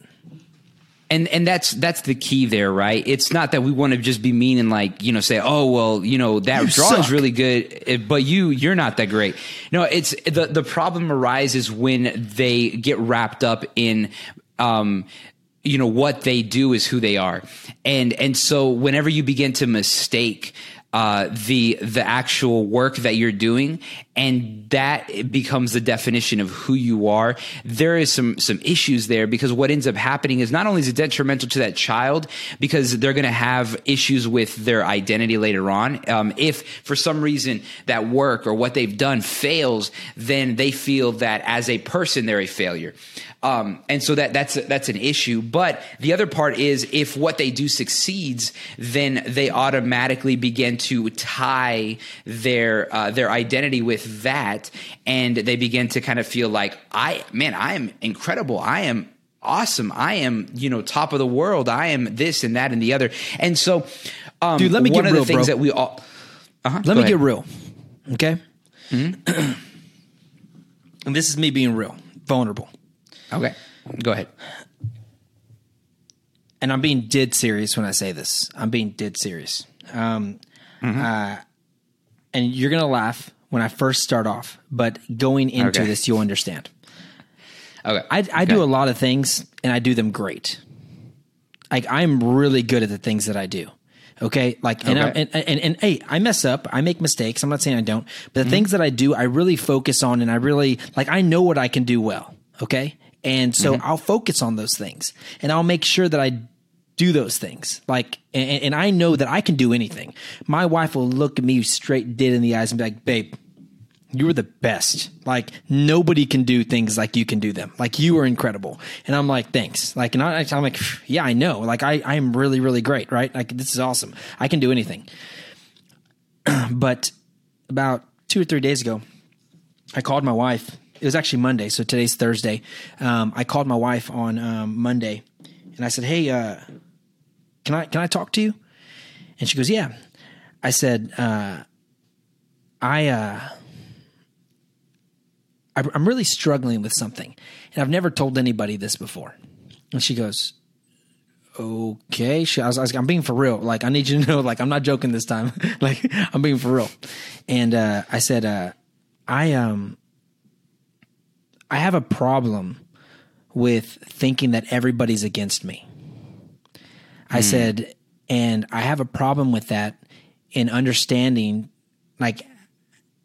And and that's that's the key there, right? It's not that we want to just be mean and like, you know, say, "Oh, well, you know, that draw is really good, eh, but you you're not that great." No, it's the the problem arises when they get wrapped up in um you know what they do is who they are and and so whenever you begin to mistake uh, the the actual work that you're doing, and that becomes the definition of who you are. There is some some issues there because what ends up happening is not only is it detrimental to that child because they're going to have issues with their identity later on. Um, if for some reason that work or what they've done fails, then they feel that as a person they're a failure. Um, and so that that's that's an issue. But the other part is if what they do succeeds, then they automatically begin to tie their uh, their identity with that, and they begin to kind of feel like I man, I am incredible. I am awesome. I am you know top of the world. I am this and that and the other. And so, um, dude, let me one get of real, the things bro. that we all. Uh-huh, let me ahead. get real. Okay. Mm-hmm. and this is me being real, vulnerable. Okay. Go ahead. And I'm being dead serious when I say this. I'm being dead serious. Um, mm-hmm. uh, and you're going to laugh when I first start off, but going into okay. this, you'll understand. Okay. I, I okay. do a lot of things and I do them great. Like I'm really good at the things that I do. Okay. Like, and, okay. I, and, and, and, hey, I mess up. I make mistakes. I'm not saying I don't, but the mm-hmm. things that I do, I really focus on and I really, like, I know what I can do well. Okay. And so mm-hmm. I'll focus on those things and I'll make sure that I do those things. Like, and, and, I know that I can do anything. My wife will look at me straight dead in the eyes and be like, babe, you are the best. Like nobody can do things like you can do them. Like you are incredible. And I'm like, thanks. Like, and I, am like, yeah, I know. Like I, I'm really, really great. Right. Like this is awesome. I can do anything. but about two or three days ago, I called my wife it was actually Monday, so today's Thursday. Um, I called my wife on um, Monday, and I said, "Hey, uh, can I can I talk to you?" And she goes, "Yeah." I said, uh, "I." Uh, I'm really struggling with something, and I've never told anybody this before. And she goes, "Okay." She, I was, I I'm being for real. Like, I need you to know, like, I'm not joking this time. like, I'm being for real. And uh, I said, uh, "I um, I have a problem with thinking that everybody's against me. I mm. said, and I have a problem with that in understanding like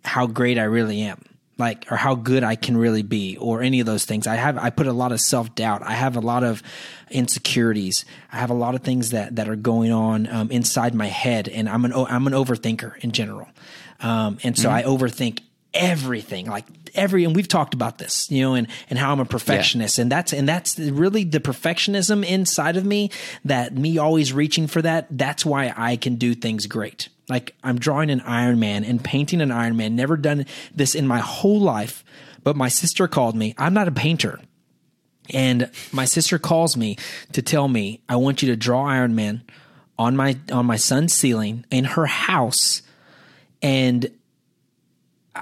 how great I really am. Like or how good I can really be or any of those things. I have I put a lot of self-doubt. I have a lot of insecurities. I have a lot of things that that are going on um, inside my head and I'm an I'm an overthinker in general. Um, and so mm. I overthink everything like every and we've talked about this you know and and how i'm a perfectionist yeah. and that's and that's really the perfectionism inside of me that me always reaching for that that's why i can do things great like i'm drawing an iron man and painting an iron man never done this in my whole life But my sister called me. I'm not a painter. And my sister calls me to tell me, I want you to draw Iron Man on my on my son's ceiling in her house. And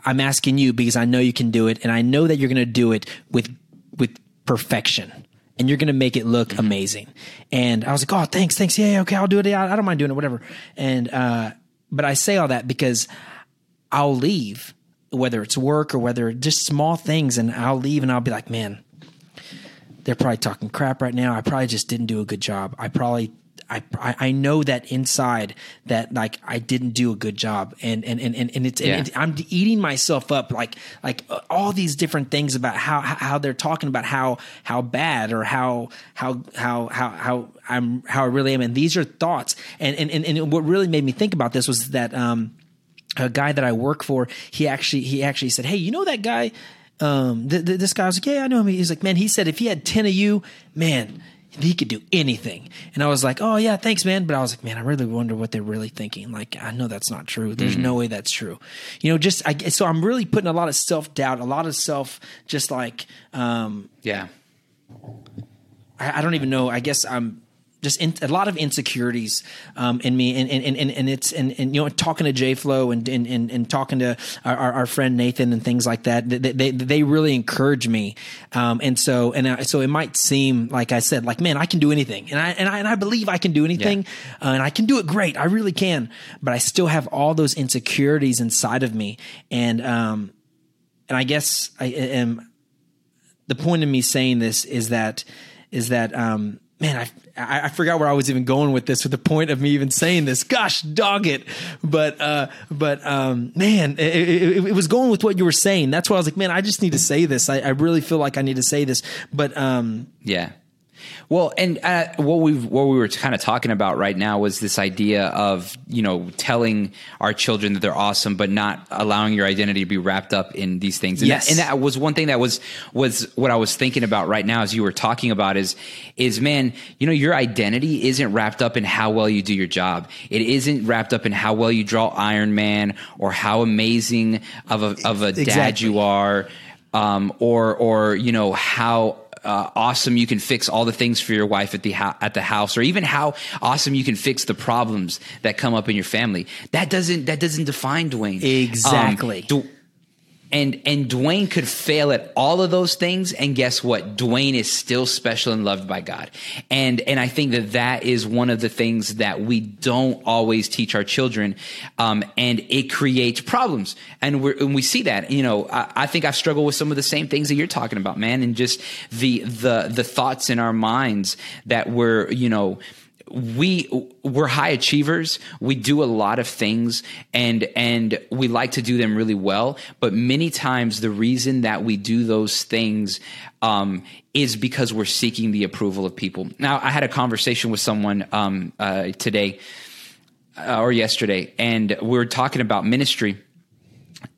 I'm asking you because I know you can do it and I know that you're going to do it with with perfection and you're going to make it look amazing. And I was like, "Oh, thanks, thanks. Yeah, yeah okay, I'll do it. I, I don't mind doing it, whatever." And uh but I say all that because I'll leave whether it's work or whether just small things and I'll leave and I'll be like, "Man, they're probably talking crap right now. I probably just didn't do a good job. I probably I, I know that inside that like I didn't do a good job and and and and, and it's Yeah. and it- I'm eating myself up like like uh, all these different things about how how they're talking about how how bad or how how how how how I'm how I really am and these are thoughts and and and, and what really made me think about this was that um a guy that I work for, he actually he actually said, "Hey, you know that guy? Um, th- th- this guy I was like, yeah, I know him. He's like, man, he said if he had ten of you, man, he could do anything. And I was like, oh yeah, thanks, man. But I was like, man, I really wonder what they're really thinking. Like, I know that's not true. There's no way that's true. You know, just I, so I'm really putting a lot of self doubt, a lot of self, just like um, Yeah. I, I don't even know. I guess I'm just in, a lot of insecurities um, in me, and and, and and it's and, and you know talking to J Flow and, and and and talking to our, our, friend Nathan and things like that. They they, they really encourage me, um, and so and I, so it might seem like I said like man I can do anything, and I and I, and I believe I can do anything, uh, and I can do it great. I really can, but I still have all those insecurities inside of me, and um, and I guess I am the point of me saying this is that is that um man I, I forgot where I was even going with this with the point of me even saying this. Gosh dog it. But uh but um man it, it, it was going with what you were saying. That's why I was like man I just need to say this. I, I really feel like I need to say this. But um Yeah. Well, and uh, what we what we were kind of talking about right now was this idea of you know telling our children that they're awesome, but not allowing your identity to be wrapped up in these things. And, Yes. that, and that was one thing that was was what I was thinking about right now as you were talking about is is man, you know, your identity isn't wrapped up in how well you do your job. It isn't wrapped up in how well you draw Iron Man or how amazing of a of a dad you are, um, or or you know how uh, awesome you can fix all the things for your wife at the ho- at the house, or even how awesome you can fix the problems that come up in your family. That doesn't that doesn't define Dwayne Exactly. Um, and and Dwayne could fail at all of those things, and guess what? Dwayne is still special and loved by God. And and I think that that is one of the things that we don't always teach our children, um, and it creates problems. And we and we see that. You know, I, I think I've struggled with some of the same things that you're talking about, man, and just the the the thoughts in our minds that we're you know we we're high achievers. We do a lot of things and and we like to do them really well. But many times the reason that we do those things um, is because we're seeking the approval of people. Now i had a conversation with someone um, uh, today uh, or yesterday and we were talking about ministry.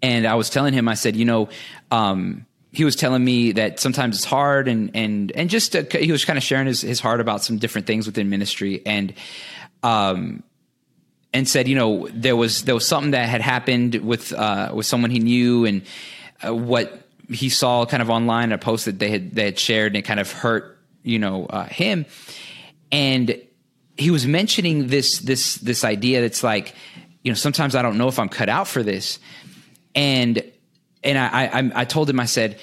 And I was telling him, I said, you know, um, he was telling me that sometimes it's hard, and and and just uh, he was kind of sharing his his heart about some different things within ministry, and um, and said, you know, there was there was something that had happened with uh, with someone he knew, and uh, what he saw kind of online, a post that they had they had shared, and it kind of hurt, you know, uh, him, and he was mentioning this this this idea that's like, you know, sometimes I don't know if I'm cut out for this, and and I I, I told him I said,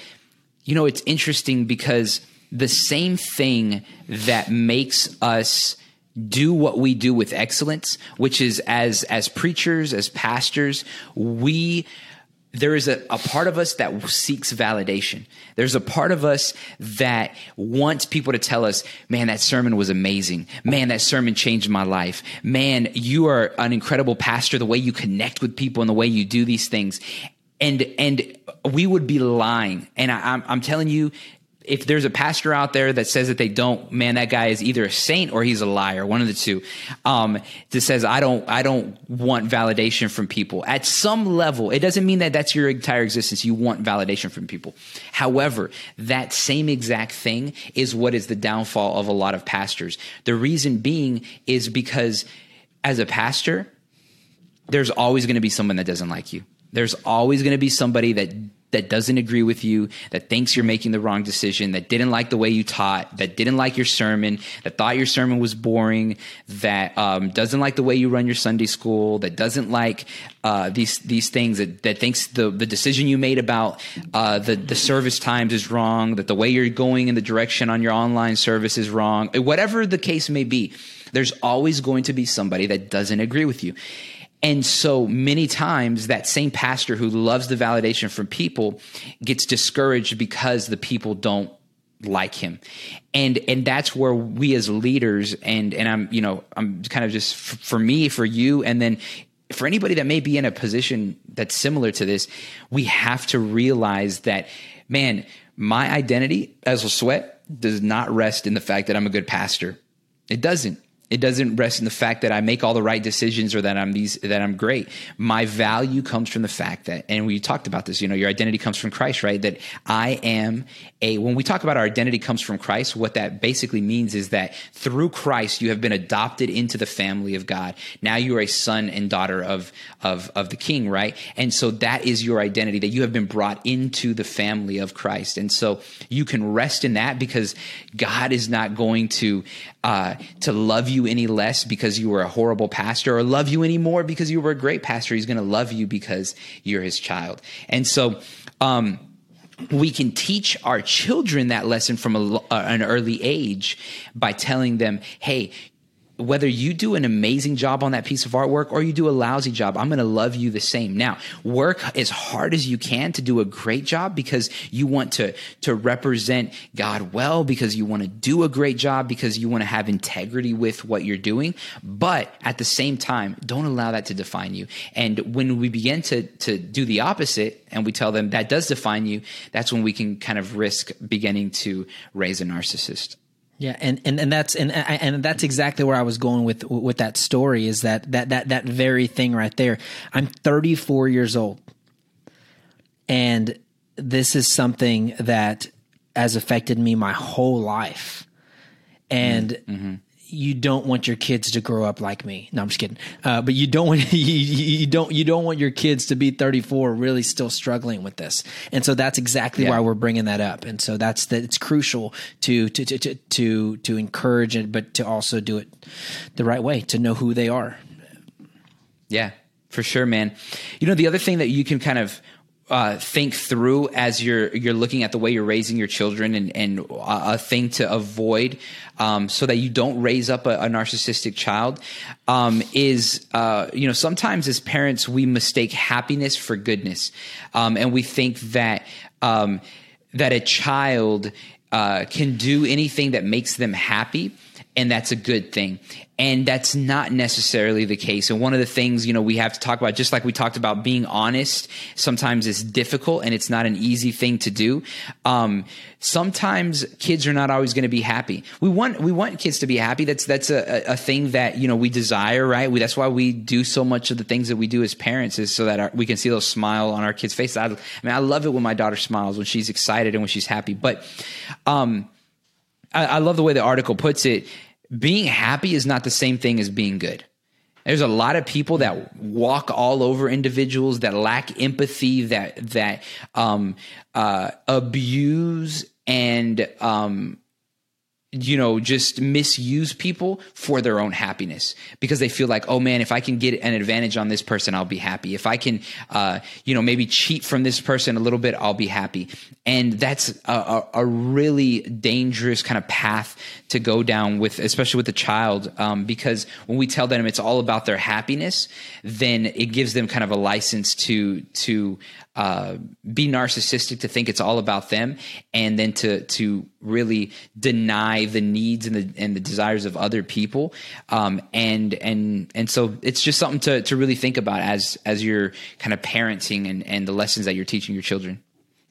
you know, it's interesting because the same thing that makes us do what we do with excellence, which is as as preachers, as pastors, we there is a, a part of us that seeks validation. There's a part of us that wants people to tell us, man, that sermon was amazing. Man, that sermon changed my life. Man, you are an incredible pastor, the way you connect with people and the way you do these things. And, and we would be lying. And I, I'm, I'm telling you, if there's a pastor out there that says that they don't, man, that guy is either a saint or he's a liar, one of the two. Um, that says I don't, I don't want validation from people. At some level, it doesn't mean that that's your entire existence. You want validation from people. However, that same exact thing is what is the downfall of a lot of pastors. The reason being is because as a pastor, there's always going to be someone that doesn't like you. There's always going to be somebody that that doesn't agree with you, that thinks you're making the wrong decision, that didn't like the way you taught, that didn't like your sermon, that thought your sermon was boring, that um, doesn't like the way you run your Sunday school, that doesn't like uh, these these things, that, that thinks the the decision you made about uh, the the service times is wrong, that the way you're going in the direction on your online service is wrong, whatever the case may be. There's always going to be somebody that doesn't agree with you. And so many times that same pastor who loves the validation from people gets discouraged because the people don't like him. And and that's where we as leaders and and I'm you know I'm kind of just f- for me for you and then for anybody that may be in a position that's similar to this, we have to realize that man, my identity as a sweat does not rest in the fact that I'm a good pastor. It doesn't. It doesn't rest in the fact that I make all the right decisions or that I'm these that I'm great. My value comes from the fact that, and we talked about this. You know, your identity comes from Christ, right? That I am a. When we talk about our identity comes from Christ, what that basically means is that through Christ you have been adopted into the family of God. Now you are a son and daughter of of of the King, right? And so that is your identity that you have been brought into the family of Christ, and so you can rest in that because God is not going to uh, to love you any less because you were a horrible pastor or love you any more because you were a great pastor. He's going to love you because you're his child. And so, um, we can teach our children that lesson from a, uh, an early age by telling them, hey, whether you do an amazing job on that piece of artwork or you do a lousy job, I'm going to love you the same. Now, work as hard as you can to do a great job because you want to, to represent God well, because you want to do a great job, because you want to have integrity with what you're doing. But at the same time, don't allow that to define you. And when we begin to, to do the opposite and we tell them that does define you, that's when we can kind of risk beginning to raise a narcissist. Yeah, and, and, and that's and and that's exactly where I was going with with that story is that that that that very thing right there. I'm 34 years old, and this is something that has affected me my whole life, and mm-hmm you don't want your kids to grow up like me. No, I'm just kidding. Uh, but you don't want you, you, don't you don't want your kids to be 34 really still struggling with this. And so that's exactly yeah. why we're bringing that up. And so that's that it's crucial to to to to to encourage it, but to also do it the right way to know who they are. Yeah, for sure, man. You know, the other thing that you can kind of uh, think through as you're you're looking at the way you're raising your children and and a thing to avoid um, so that you don't raise up a, a narcissistic child um, is uh, you know sometimes as parents we mistake happiness for goodness. Um, and we think that um, that a child uh, can do anything that makes them happy and that's a good thing. And that's not necessarily the case. And one of the things, you know, we have to talk about, just like we talked about being honest, sometimes it's difficult and it's not an easy thing to do. Um, sometimes kids are not always going to be happy. We want, we want kids to be happy. That's, that's a, a thing that, you know, we desire, right? We, that's why we do so much of the things that we do as parents is so that our, we can see those smile on our kids' faces. I, I mean, I love it when my daughter smiles, when she's excited and when she's happy. But, um, I, I love the way the article puts it being happy is not the same thing as being good. There's a lot of people that walk all over individuals that lack empathy, that that um, uh, abuse and um, you know, just misuse people for their own happiness because they feel like, oh man, if I can get an advantage on this person, I'll be happy. If I can, uh, you know, maybe cheat from this person a little bit, I'll be happy. And that's a, a, a really dangerous kind of path to go down with, especially with the child, um, because when we tell them it's all about their happiness, then it gives them kind of a license to to uh, be narcissistic to think it's all about them and then to to really deny the needs and the and the desires of other people. Um, and and and so it's just something to to really think about as as you're kind of parenting and and the lessons that you're teaching your children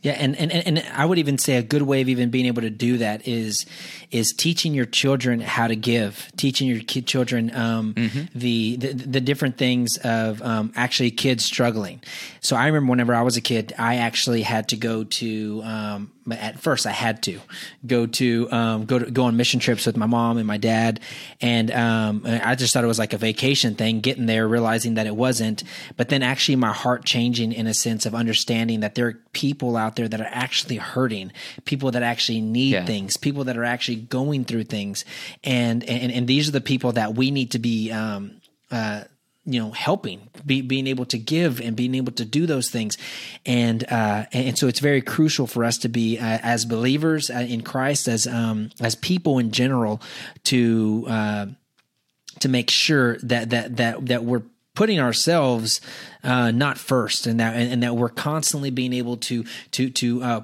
Yeah, and, and and I would even say a good way of even being able to do that is is teaching your children how to give, teaching your kid, children um, mm-hmm. the, the, the different things of um, actually kids struggling. So I remember whenever I was a kid, I actually had to go to um, at first I had to go to um, go to go on mission trips with my mom and my dad, and um, I just thought it was like a vacation thing. Getting there, realizing that it wasn't, but then actually my heart changing in a sense of understanding that there are people out there that are actually hurting, people that actually need yeah. things, people that are actually going through things, and and and these are the people that we need to be. Um, uh, you know helping be, being able to give and being able to do those things and uh, and so it's very crucial for us to be uh, as believers uh, in Christ as um, as people in general to uh, to make sure that that that that we're putting ourselves uh, not first and that and, and, that we're constantly being able to to to uh,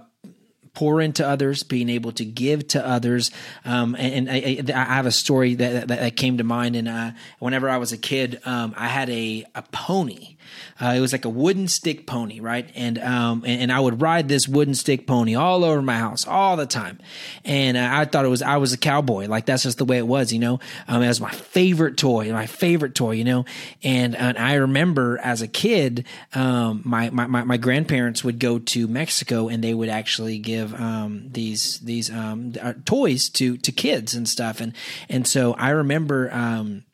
pour into others, being able to give to others. Um, and, and I, I, have a story that, that, that came to mind. And uh, whenever I was a kid, um, I had a, a pony uh, it was like a wooden stick pony, right? And um, and, and, I would ride this wooden stick pony all over my house all the time. And uh, I thought it was I was a cowboy, like that's just the way it was, you know. Um, it was my favorite toy, my favorite toy, you know. And, and I remember as a kid, um, my, my, my my grandparents would go to Mexico and they would actually give um, these these um, uh, toys to to kids and stuff. And and so I remember. Um,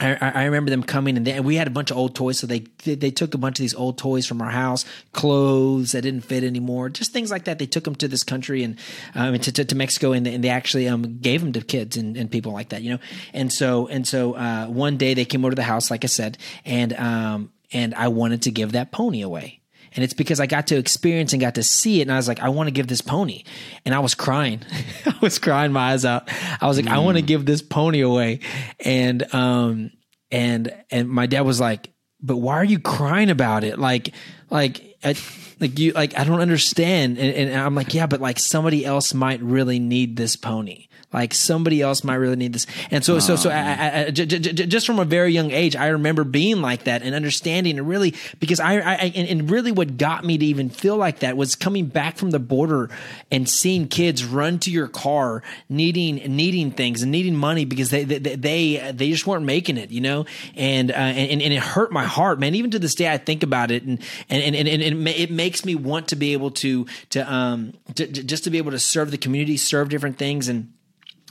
I, I, remember them coming and, they, and, we had a bunch of old toys. So they, they, took a bunch of these old toys from our house, clothes that didn't fit anymore, just things like that. They took them to this country and um, to, to, to, Mexico, and, and they actually um, gave them to kids and, and, people like that, you know. And so and so uh, one day they came over to the house, like I said, and um, and I wanted to give that pony away. And it's because I got to experience and got to see it. And I was like, I want to give this pony. And I was crying. I was crying my eyes out. I was like, mm. I want to give this pony away. And, um, and, and my dad was like, but why are you crying about it? Like, like, I, like you, like, I don't understand. And, and I'm like, yeah, but like somebody else might really need this pony. Like somebody else might really need this. And so, oh, so, so I, I, j- j- j- just from a very young age, I remember being like that and understanding and really, because I, I and, and, really what got me to even feel like that was coming back from the border and seeing kids run to your car needing, needing things and needing money because they, they, they, they just weren't making it, you know? And, uh, and, and it hurt my heart, man. Even to this day, I think about it and, and, and, and, and it makes me want to be able to, to, um, to, just to be able to serve the community, serve different things and,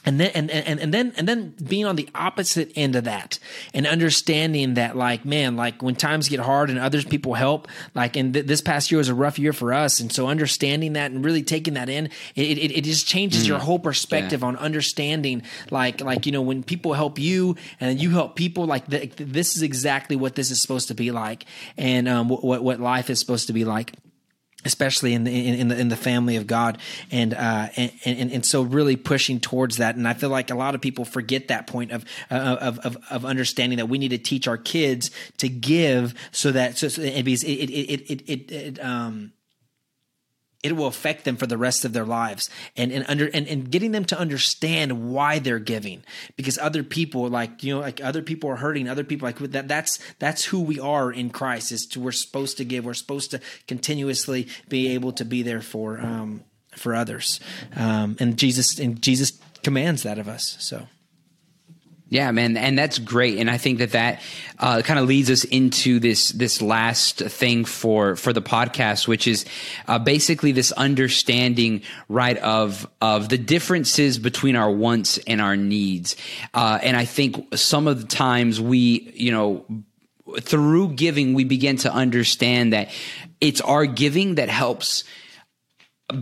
and then and, and and then and then being on the opposite end of that and understanding that like man like when times get hard and others people help like and th- this past year was a rough year for us and so understanding that and really taking that in it it, it just changes mm. your whole perspective yeah. on understanding like like you know when people help you and you help people like this is exactly what this is supposed to be like and um, what what life is supposed to be like especially in the in, in, the in the family of God, and uh, and, and and so really pushing towards that. And I feel like a lot of people forget that point of uh, of of, of understanding that we need to teach our kids to give, so that so, so it, it, it, it, it, it um it will affect them for the rest of their lives. And and under and, and getting them to understand why they're giving. Because other people like you know like other people are hurting other people like that that's that's who we are in christ is to we're supposed to give. We're supposed to continuously be able to be there for um for others. Um and jesus and jesus commands that of us so yeah, man, and that's great, and I think that that uh, kind of leads us into this this last thing for for the podcast, which is uh, basically this understanding, right, of of the differences between our wants and our needs, uh, and I think some of the times we, you know, through giving, we begin to understand that it's our giving that helps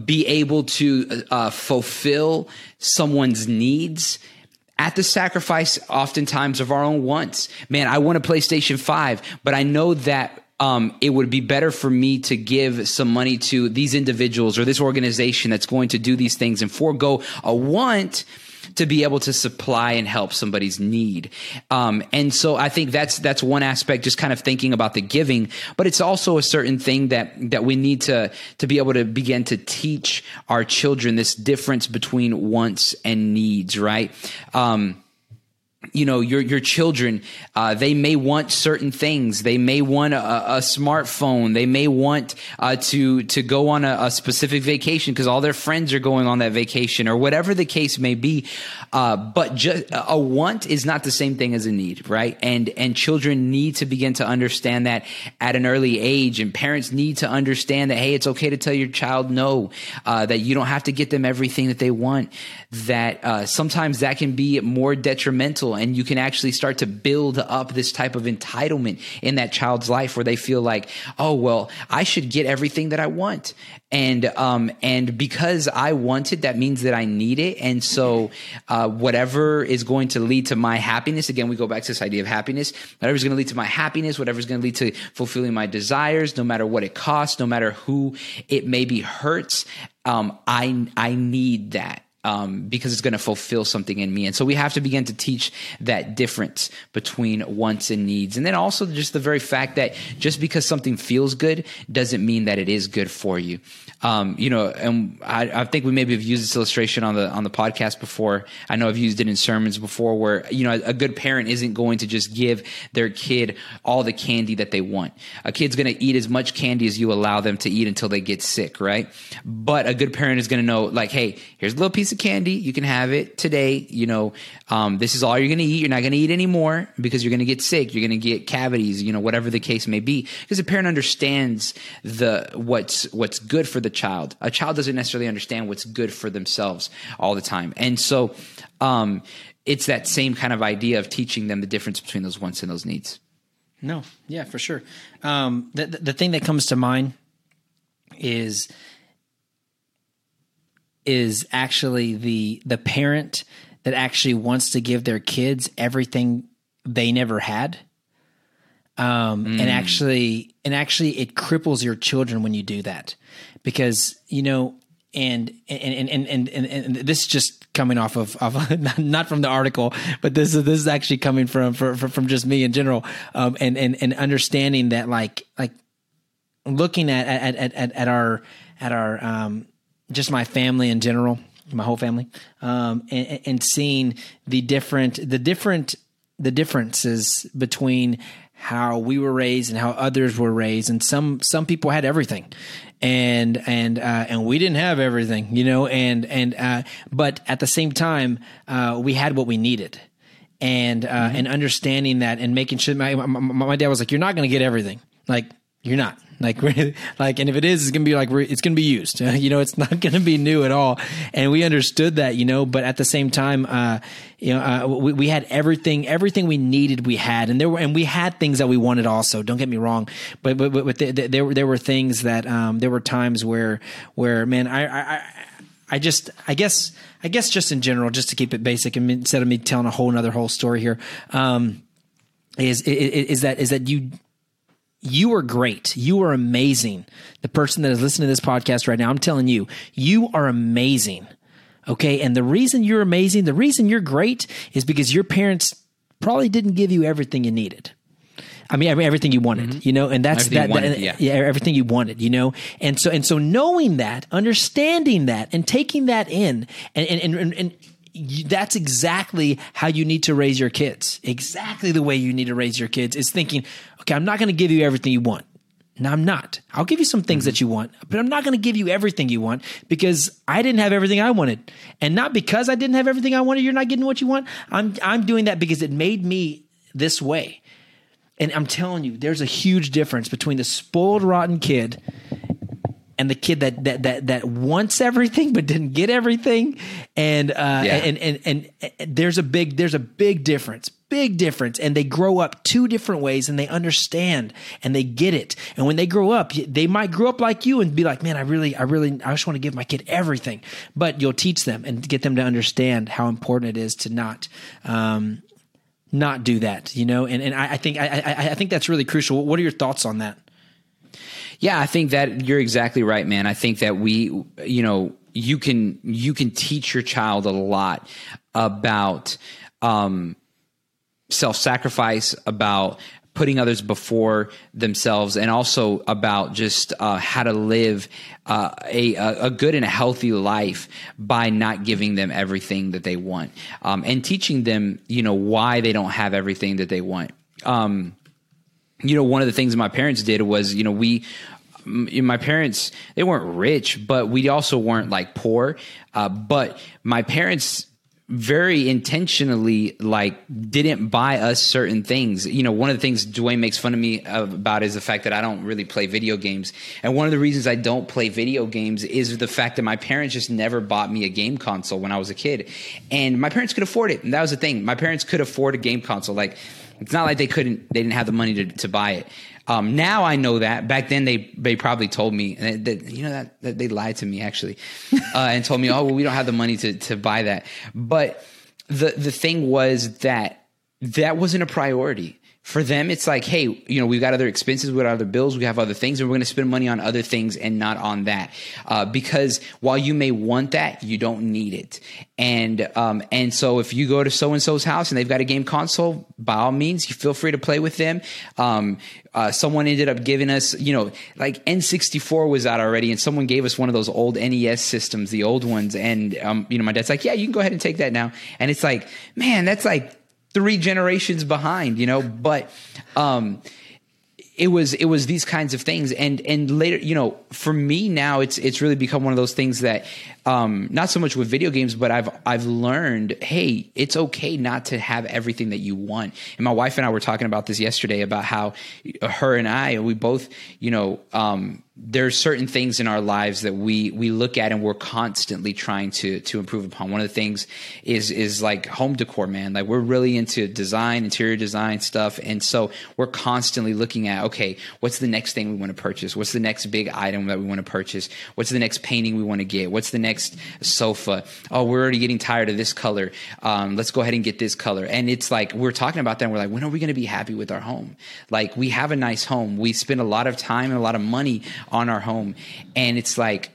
be able to uh, fulfill someone's needs at the sacrifice oftentimes of our own wants. Man, I want a PlayStation 5, but I know that um, it would be better for me to give some money to these individuals or this organization that's going to do these things and forego a want to be able to supply and help somebody's need. Um, and so I think that's that's one aspect, just kind of thinking about the giving, but it's also a certain thing that that we need to to be able to begin to teach our children this difference between wants and needs, right? Um, you know your your children uh, they may want certain things. They may want a, a smartphone. They may want uh, to to go on a, a specific vacation because all their friends are going on that vacation or whatever the case may be. Uh, but just a want is not the same thing as a need right? And and children need to begin to understand that at an early age and parents need to understand that hey it's okay to tell your child no uh, that you don't have to get them everything that they want that uh, sometimes that can be more detrimental and you can actually start to build up this type of entitlement in that child's life where they feel like oh well i should get everything that i want. And um and because i want it that means that i need it. And so uh, whatever is going to lead to my happiness again we go back to this idea of happiness whatever's going to lead to my happiness whatever's going to lead to fulfilling my desires no matter what it costs no matter who it maybe hurts um, I I need that um, because it's going to fulfill something in me. And so we have to begin to teach that difference between wants and needs. And then also just the very fact that just because something feels good doesn't mean that it is good for you. Um, you know, and I, I, think we maybe have used this illustration on the on the podcast before. I know I've used it in sermons before, where you know a good parent isn't going to just give their kid all the candy that they want. A kid's going to eat as much candy as you allow them to eat until they get sick, right? But a good parent is going to know, like, hey, here's a little piece of candy. You can have it today. You know, um, this is all you're going to eat. You're not going to eat anymore because you're going to get sick. You're going to get cavities. You know, whatever the case may be, because a parent understands the what's what's good for the child. A child doesn't necessarily understand what's good for themselves all the time, and so um, it's that same kind of idea of teaching them the difference between those wants and those needs. No, yeah, for sure. Um, the, the thing that comes to mind is is actually the the parent that actually wants to give their kids everything they never had um, mm. and actually and actually it cripples your children when you do that because you know and and and and and, and this is just coming off of, of not from the article, but this is this is actually coming from from, from just me in general, um, and and and understanding that like like looking at at at at, at our at our um, just my family in general, my whole family, um, and, and seeing the different the different the differences between how we were raised and how others were raised. And some some people had everything. And and uh, and we didn't have everything you know and and uh, but at the same time uh, we had what we needed. And uh, mm-hmm. and understanding that and making sure my, my, my dad was like you're not going to get everything. Like you're not like, like, and if it is, it's gonna be like it's gonna be used. you know, it's not gonna be new at all. And we understood that, you know. But at the same time, uh, you know, uh, we, we had everything, everything we needed, we had, and there were, and we had things that we wanted also. Don't get me wrong, but but, but the, the, there were there were things that um, there were times where where man, I, I I just, I guess, I guess, just in general, just to keep it basic, instead of me telling a whole another whole story here, um, is, is is that is that you you are great. You are amazing. The person that is listening to this podcast right now, I'm telling you, you are amazing. Okay. And the reason you're amazing, the reason you're great is because your parents probably didn't give you everything you needed. I mean, everything you wanted, mm-hmm. you know, and that's everything that, wanted, that yeah. yeah, everything you wanted, you know, and so and so knowing that, understanding that, and taking that in, and and and, and you, that's exactly how you need to raise your kids. Exactly the way you need to raise your kids is thinking, okay, I'm not going to give you everything you want. No, I'm not. I'll give you some things mm-hmm. that you want, but I'm not going to give you everything you want because I didn't have everything I wanted. And not because I didn't have everything I wanted, you're not getting what you want. I'm I'm doing that because it made me this way. And I'm telling you, there's a huge difference between the spoiled rotten kid and the kid that that that that wants everything but didn't get everything. And uh yeah. and, and, and and there's a big there's a big difference big difference. And they grow up two different ways and they understand and they get it. And when they grow up they might grow up like you and be like man i really i really i just want to give my kid everything. But you'll teach them and get them to understand how important it is to not um not do that you know? And and i, I think I, I i think that's really crucial. What are your thoughts on that yeah, I think that you're exactly right, man. I think that we, you know, you can you can teach your child a lot about um, self sacrifice, about putting others before themselves and also about just uh, how to live uh, a, a good and a healthy life by not giving them everything that they want um, and teaching them you know why they don't have everything that they want um, you know one of the things my parents did was you know we my parents they weren't rich but we also weren't like poor uh, but my parents very intentionally like didn't buy us certain things. You know, one of the things Dwayne makes fun of me about is the fact that I don't really play video games. And one of the reasons I don't play video games is the fact that my parents just never bought me a game console when I was a kid. And my parents could afford it. And that was the thing. My parents could afford a game console. Like it's not like they couldn't they didn't have the money to, to buy it. Um, now I know that. Back then, they they probably told me that, that you know that, that, they lied to me actually, uh, and told me, oh well, we don't have the money to to buy that. But the the thing was that that wasn't a priority for them it's like hey you know we've got other expenses we've got other bills we have other things and we're going to spend money on other things and not on that. Uh, because while you may want that you don't need it. And um, and so if you go to so and so's house and they've got a game console by all means you feel free to play with them. Um, uh, someone ended up giving us you know like n64 was out already and someone gave us one of those old nes systems the old ones. And um, you know my dad's like yeah you can go ahead and take that now. And it's like man that's like three generations behind, you know, but um it was it was these kinds of things. And and later you know for me now it's it's really become one of those things that um, not so much with video games but I've I've learned hey it's okay not to have everything that you want. And my wife and I were talking about this yesterday about how her and I we both you know um, there's certain things in our lives that we we look at and we're constantly trying to to improve upon. One of the things is is like home decor, man. Like we're really into design, interior design stuff, and so we're constantly looking at okay, what's the next thing we want to purchase? What's the next big item that we want to purchase? What's the next painting we want to get? What's the next sofa? Oh, we're already getting tired of this color. Um, let's go ahead and get this color. And it's like we're talking about that. And we're like, when are we going to be happy with our home? Like we have a nice home. We spend a lot of time and a lot of money on our home. And it's like,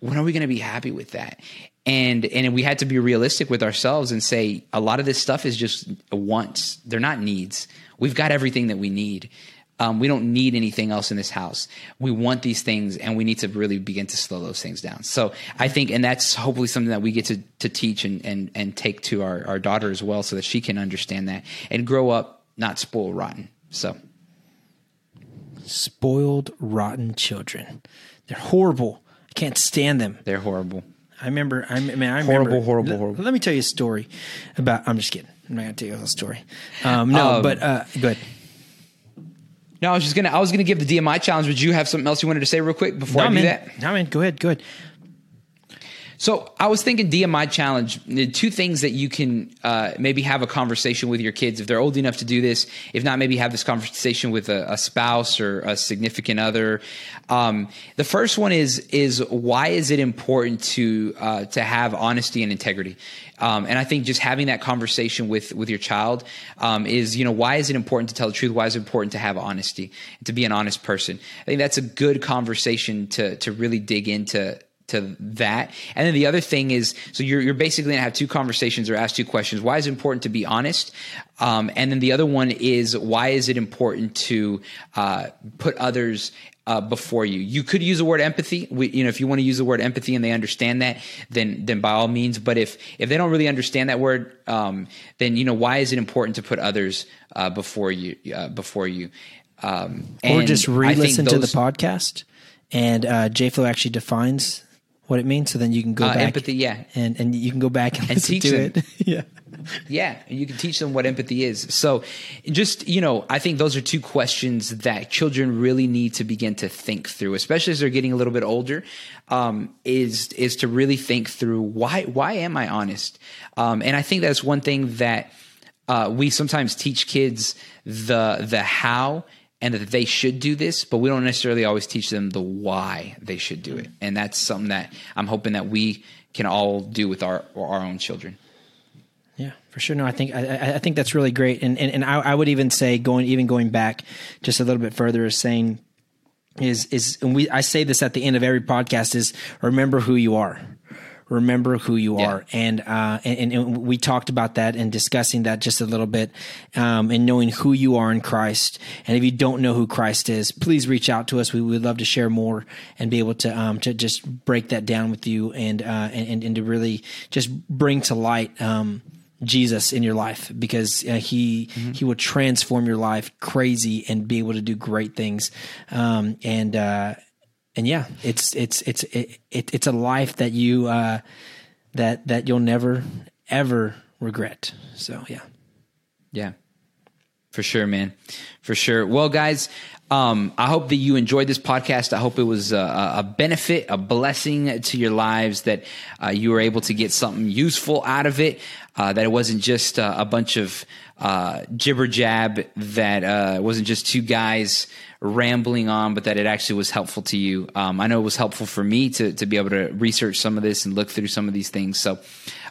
when are we going to be happy with that? And and we had to be realistic with ourselves and say a lot of this stuff is just wants. They're not needs. We've got everything that we need. Um, we don't need anything else in this house. We want these things, and we need to really begin to slow those things down. So I think, and that's hopefully something that we get to to teach and and and take to our our daughter as well, so that she can understand that and grow up not spoiled rotten. So spoiled, rotten children. They're horrible. I can't stand them. They're horrible. I remember. I mean, I horrible, remember, horrible, horrible. Let me tell you a story about. I'm just kidding. I'm not gonna tell you a whole story. Um, no, um, but uh, good. No, I was just gonna. I was gonna give the DMI challenge. Would you have something else you wanted to say real quick before no, I do man. that? No, man. Go ahead. Go ahead. So I was thinking DMI challenge. Two things that you can uh, maybe have a conversation with your kids if they're old enough to do this. If not, maybe have this conversation with a, a spouse or a significant other. Um, the first one is is why is it important to uh, to have honesty and integrity? Um, and I think just having that conversation with with your child um, is you know why is it important to tell the truth? Why is it important to have honesty to be an honest person? I think that's a good conversation to to really dig into to that. And then the other thing is, so you're, you're basically to have two conversations or ask two questions. Why is it important to be honest? Um, and then the other one is, why is it important to uh, put others uh, before you. You could use the word empathy. We, you know, if you want to use the word empathy and they understand that, then then by all means. But if if they don't really understand that word, um, then you know why is it important to put others uh, before you uh, before you? Um, or just re-listen those, to the podcast. And uh, JFlow actually defines what it means. So then you can go uh, back. Empathy, yeah. And, and you can go back and, and teach to them. it. yeah. Yeah, you can teach them what empathy is. So, just you know, I think those are two questions that children really need to begin to think through, especially as they're getting a little bit older. Um, is is to really think through why why am I honest? Um, and I think that's one thing that uh, we sometimes teach kids the the how and that they should do this, but we don't necessarily always teach them the why they should do it. Mm. And that's something that I'm hoping that we can all do with our our own children. Yeah, for sure. No, I think I, I think that's really great, and and, and I, I, would even say going even going back just a little bit further is saying is is and we I say this at the end of every podcast is remember who you are remember who you Yeah. are. And, uh, and, and we talked about that and discussing that just a little bit, um, and knowing who you are in Christ. And if you don't know who Christ is, please reach out to us. We would love to share more and be able to, um, to just break that down with you and, uh, and, and to really just bring to light, um, Jesus in your life because uh, he he will transform your life crazy and be able to do great things um, and uh, and yeah it's it's it's it, it, it's a life that you uh, that that you'll never ever regret so yeah Yeah. For sure, man. For sure. Well, guys, um, I hope that you enjoyed this podcast. I hope it was a, a benefit, a blessing to your lives, that uh, you were able to get something useful out of it, uh, that it wasn't just uh, a bunch of uh, jibber jab, that uh, it wasn't just two guys rambling on, but that it actually was helpful to you. Um, I know it was helpful for me to, to be able to research some of this and look through some of these things. So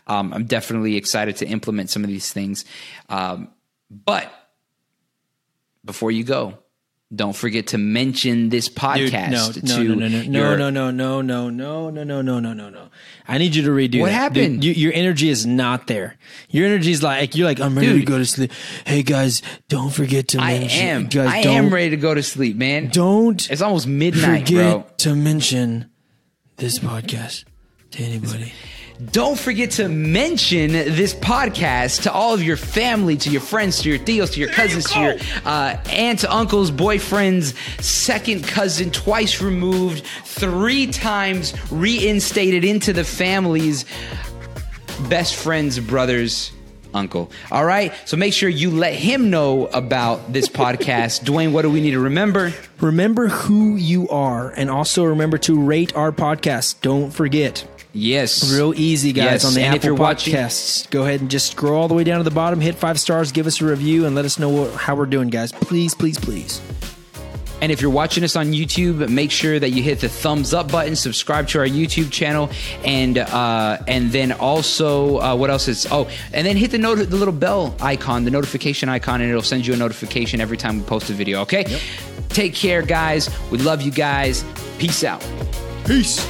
um, I'm definitely excited to implement some of these things. Um, but before you go, don't forget to mention this Dude, podcast no, no, no, no, no, your- no, no, no, no, no, no, no, no, no, no, no. I need you to redo What that. happened? Dude, you, your energy is not there. Your energy is like you're like I'm ready Dude. to go to sleep. Hey guys, don't forget to mention. I mention. am. Guys, I am ready to go to sleep, man. Don't It's almost midnight, forget bro. to mention this podcast to anybody. Don't forget to mention this podcast to all of your family, to your friends, to your tios, to your cousins, to your uh, aunts, uncles, boyfriends, second cousin, twice removed, three times reinstated into the families, best friends, brothers, uncle. All right. So make sure you let him know about this podcast. Dwayne, what do we need to remember? Remember who you are, and also remember to rate our podcast. Don't forget. Yes. Real easy, guys, Yes, on the and Apple if you're watching- Podcasts. Go ahead and just scroll all the way down to the bottom, hit five stars, give us a review, and let us know what, how we're doing, guys. Please, please, please. And if you're watching us on YouTube, make sure that you hit the thumbs up button, subscribe to our YouTube channel, and uh, and then also uh, what else is oh, and then hit the note the little bell icon, the notification icon, and it'll send you a notification every time we post a video. Okay. Take care, guys. We love you guys. Peace out. Peace.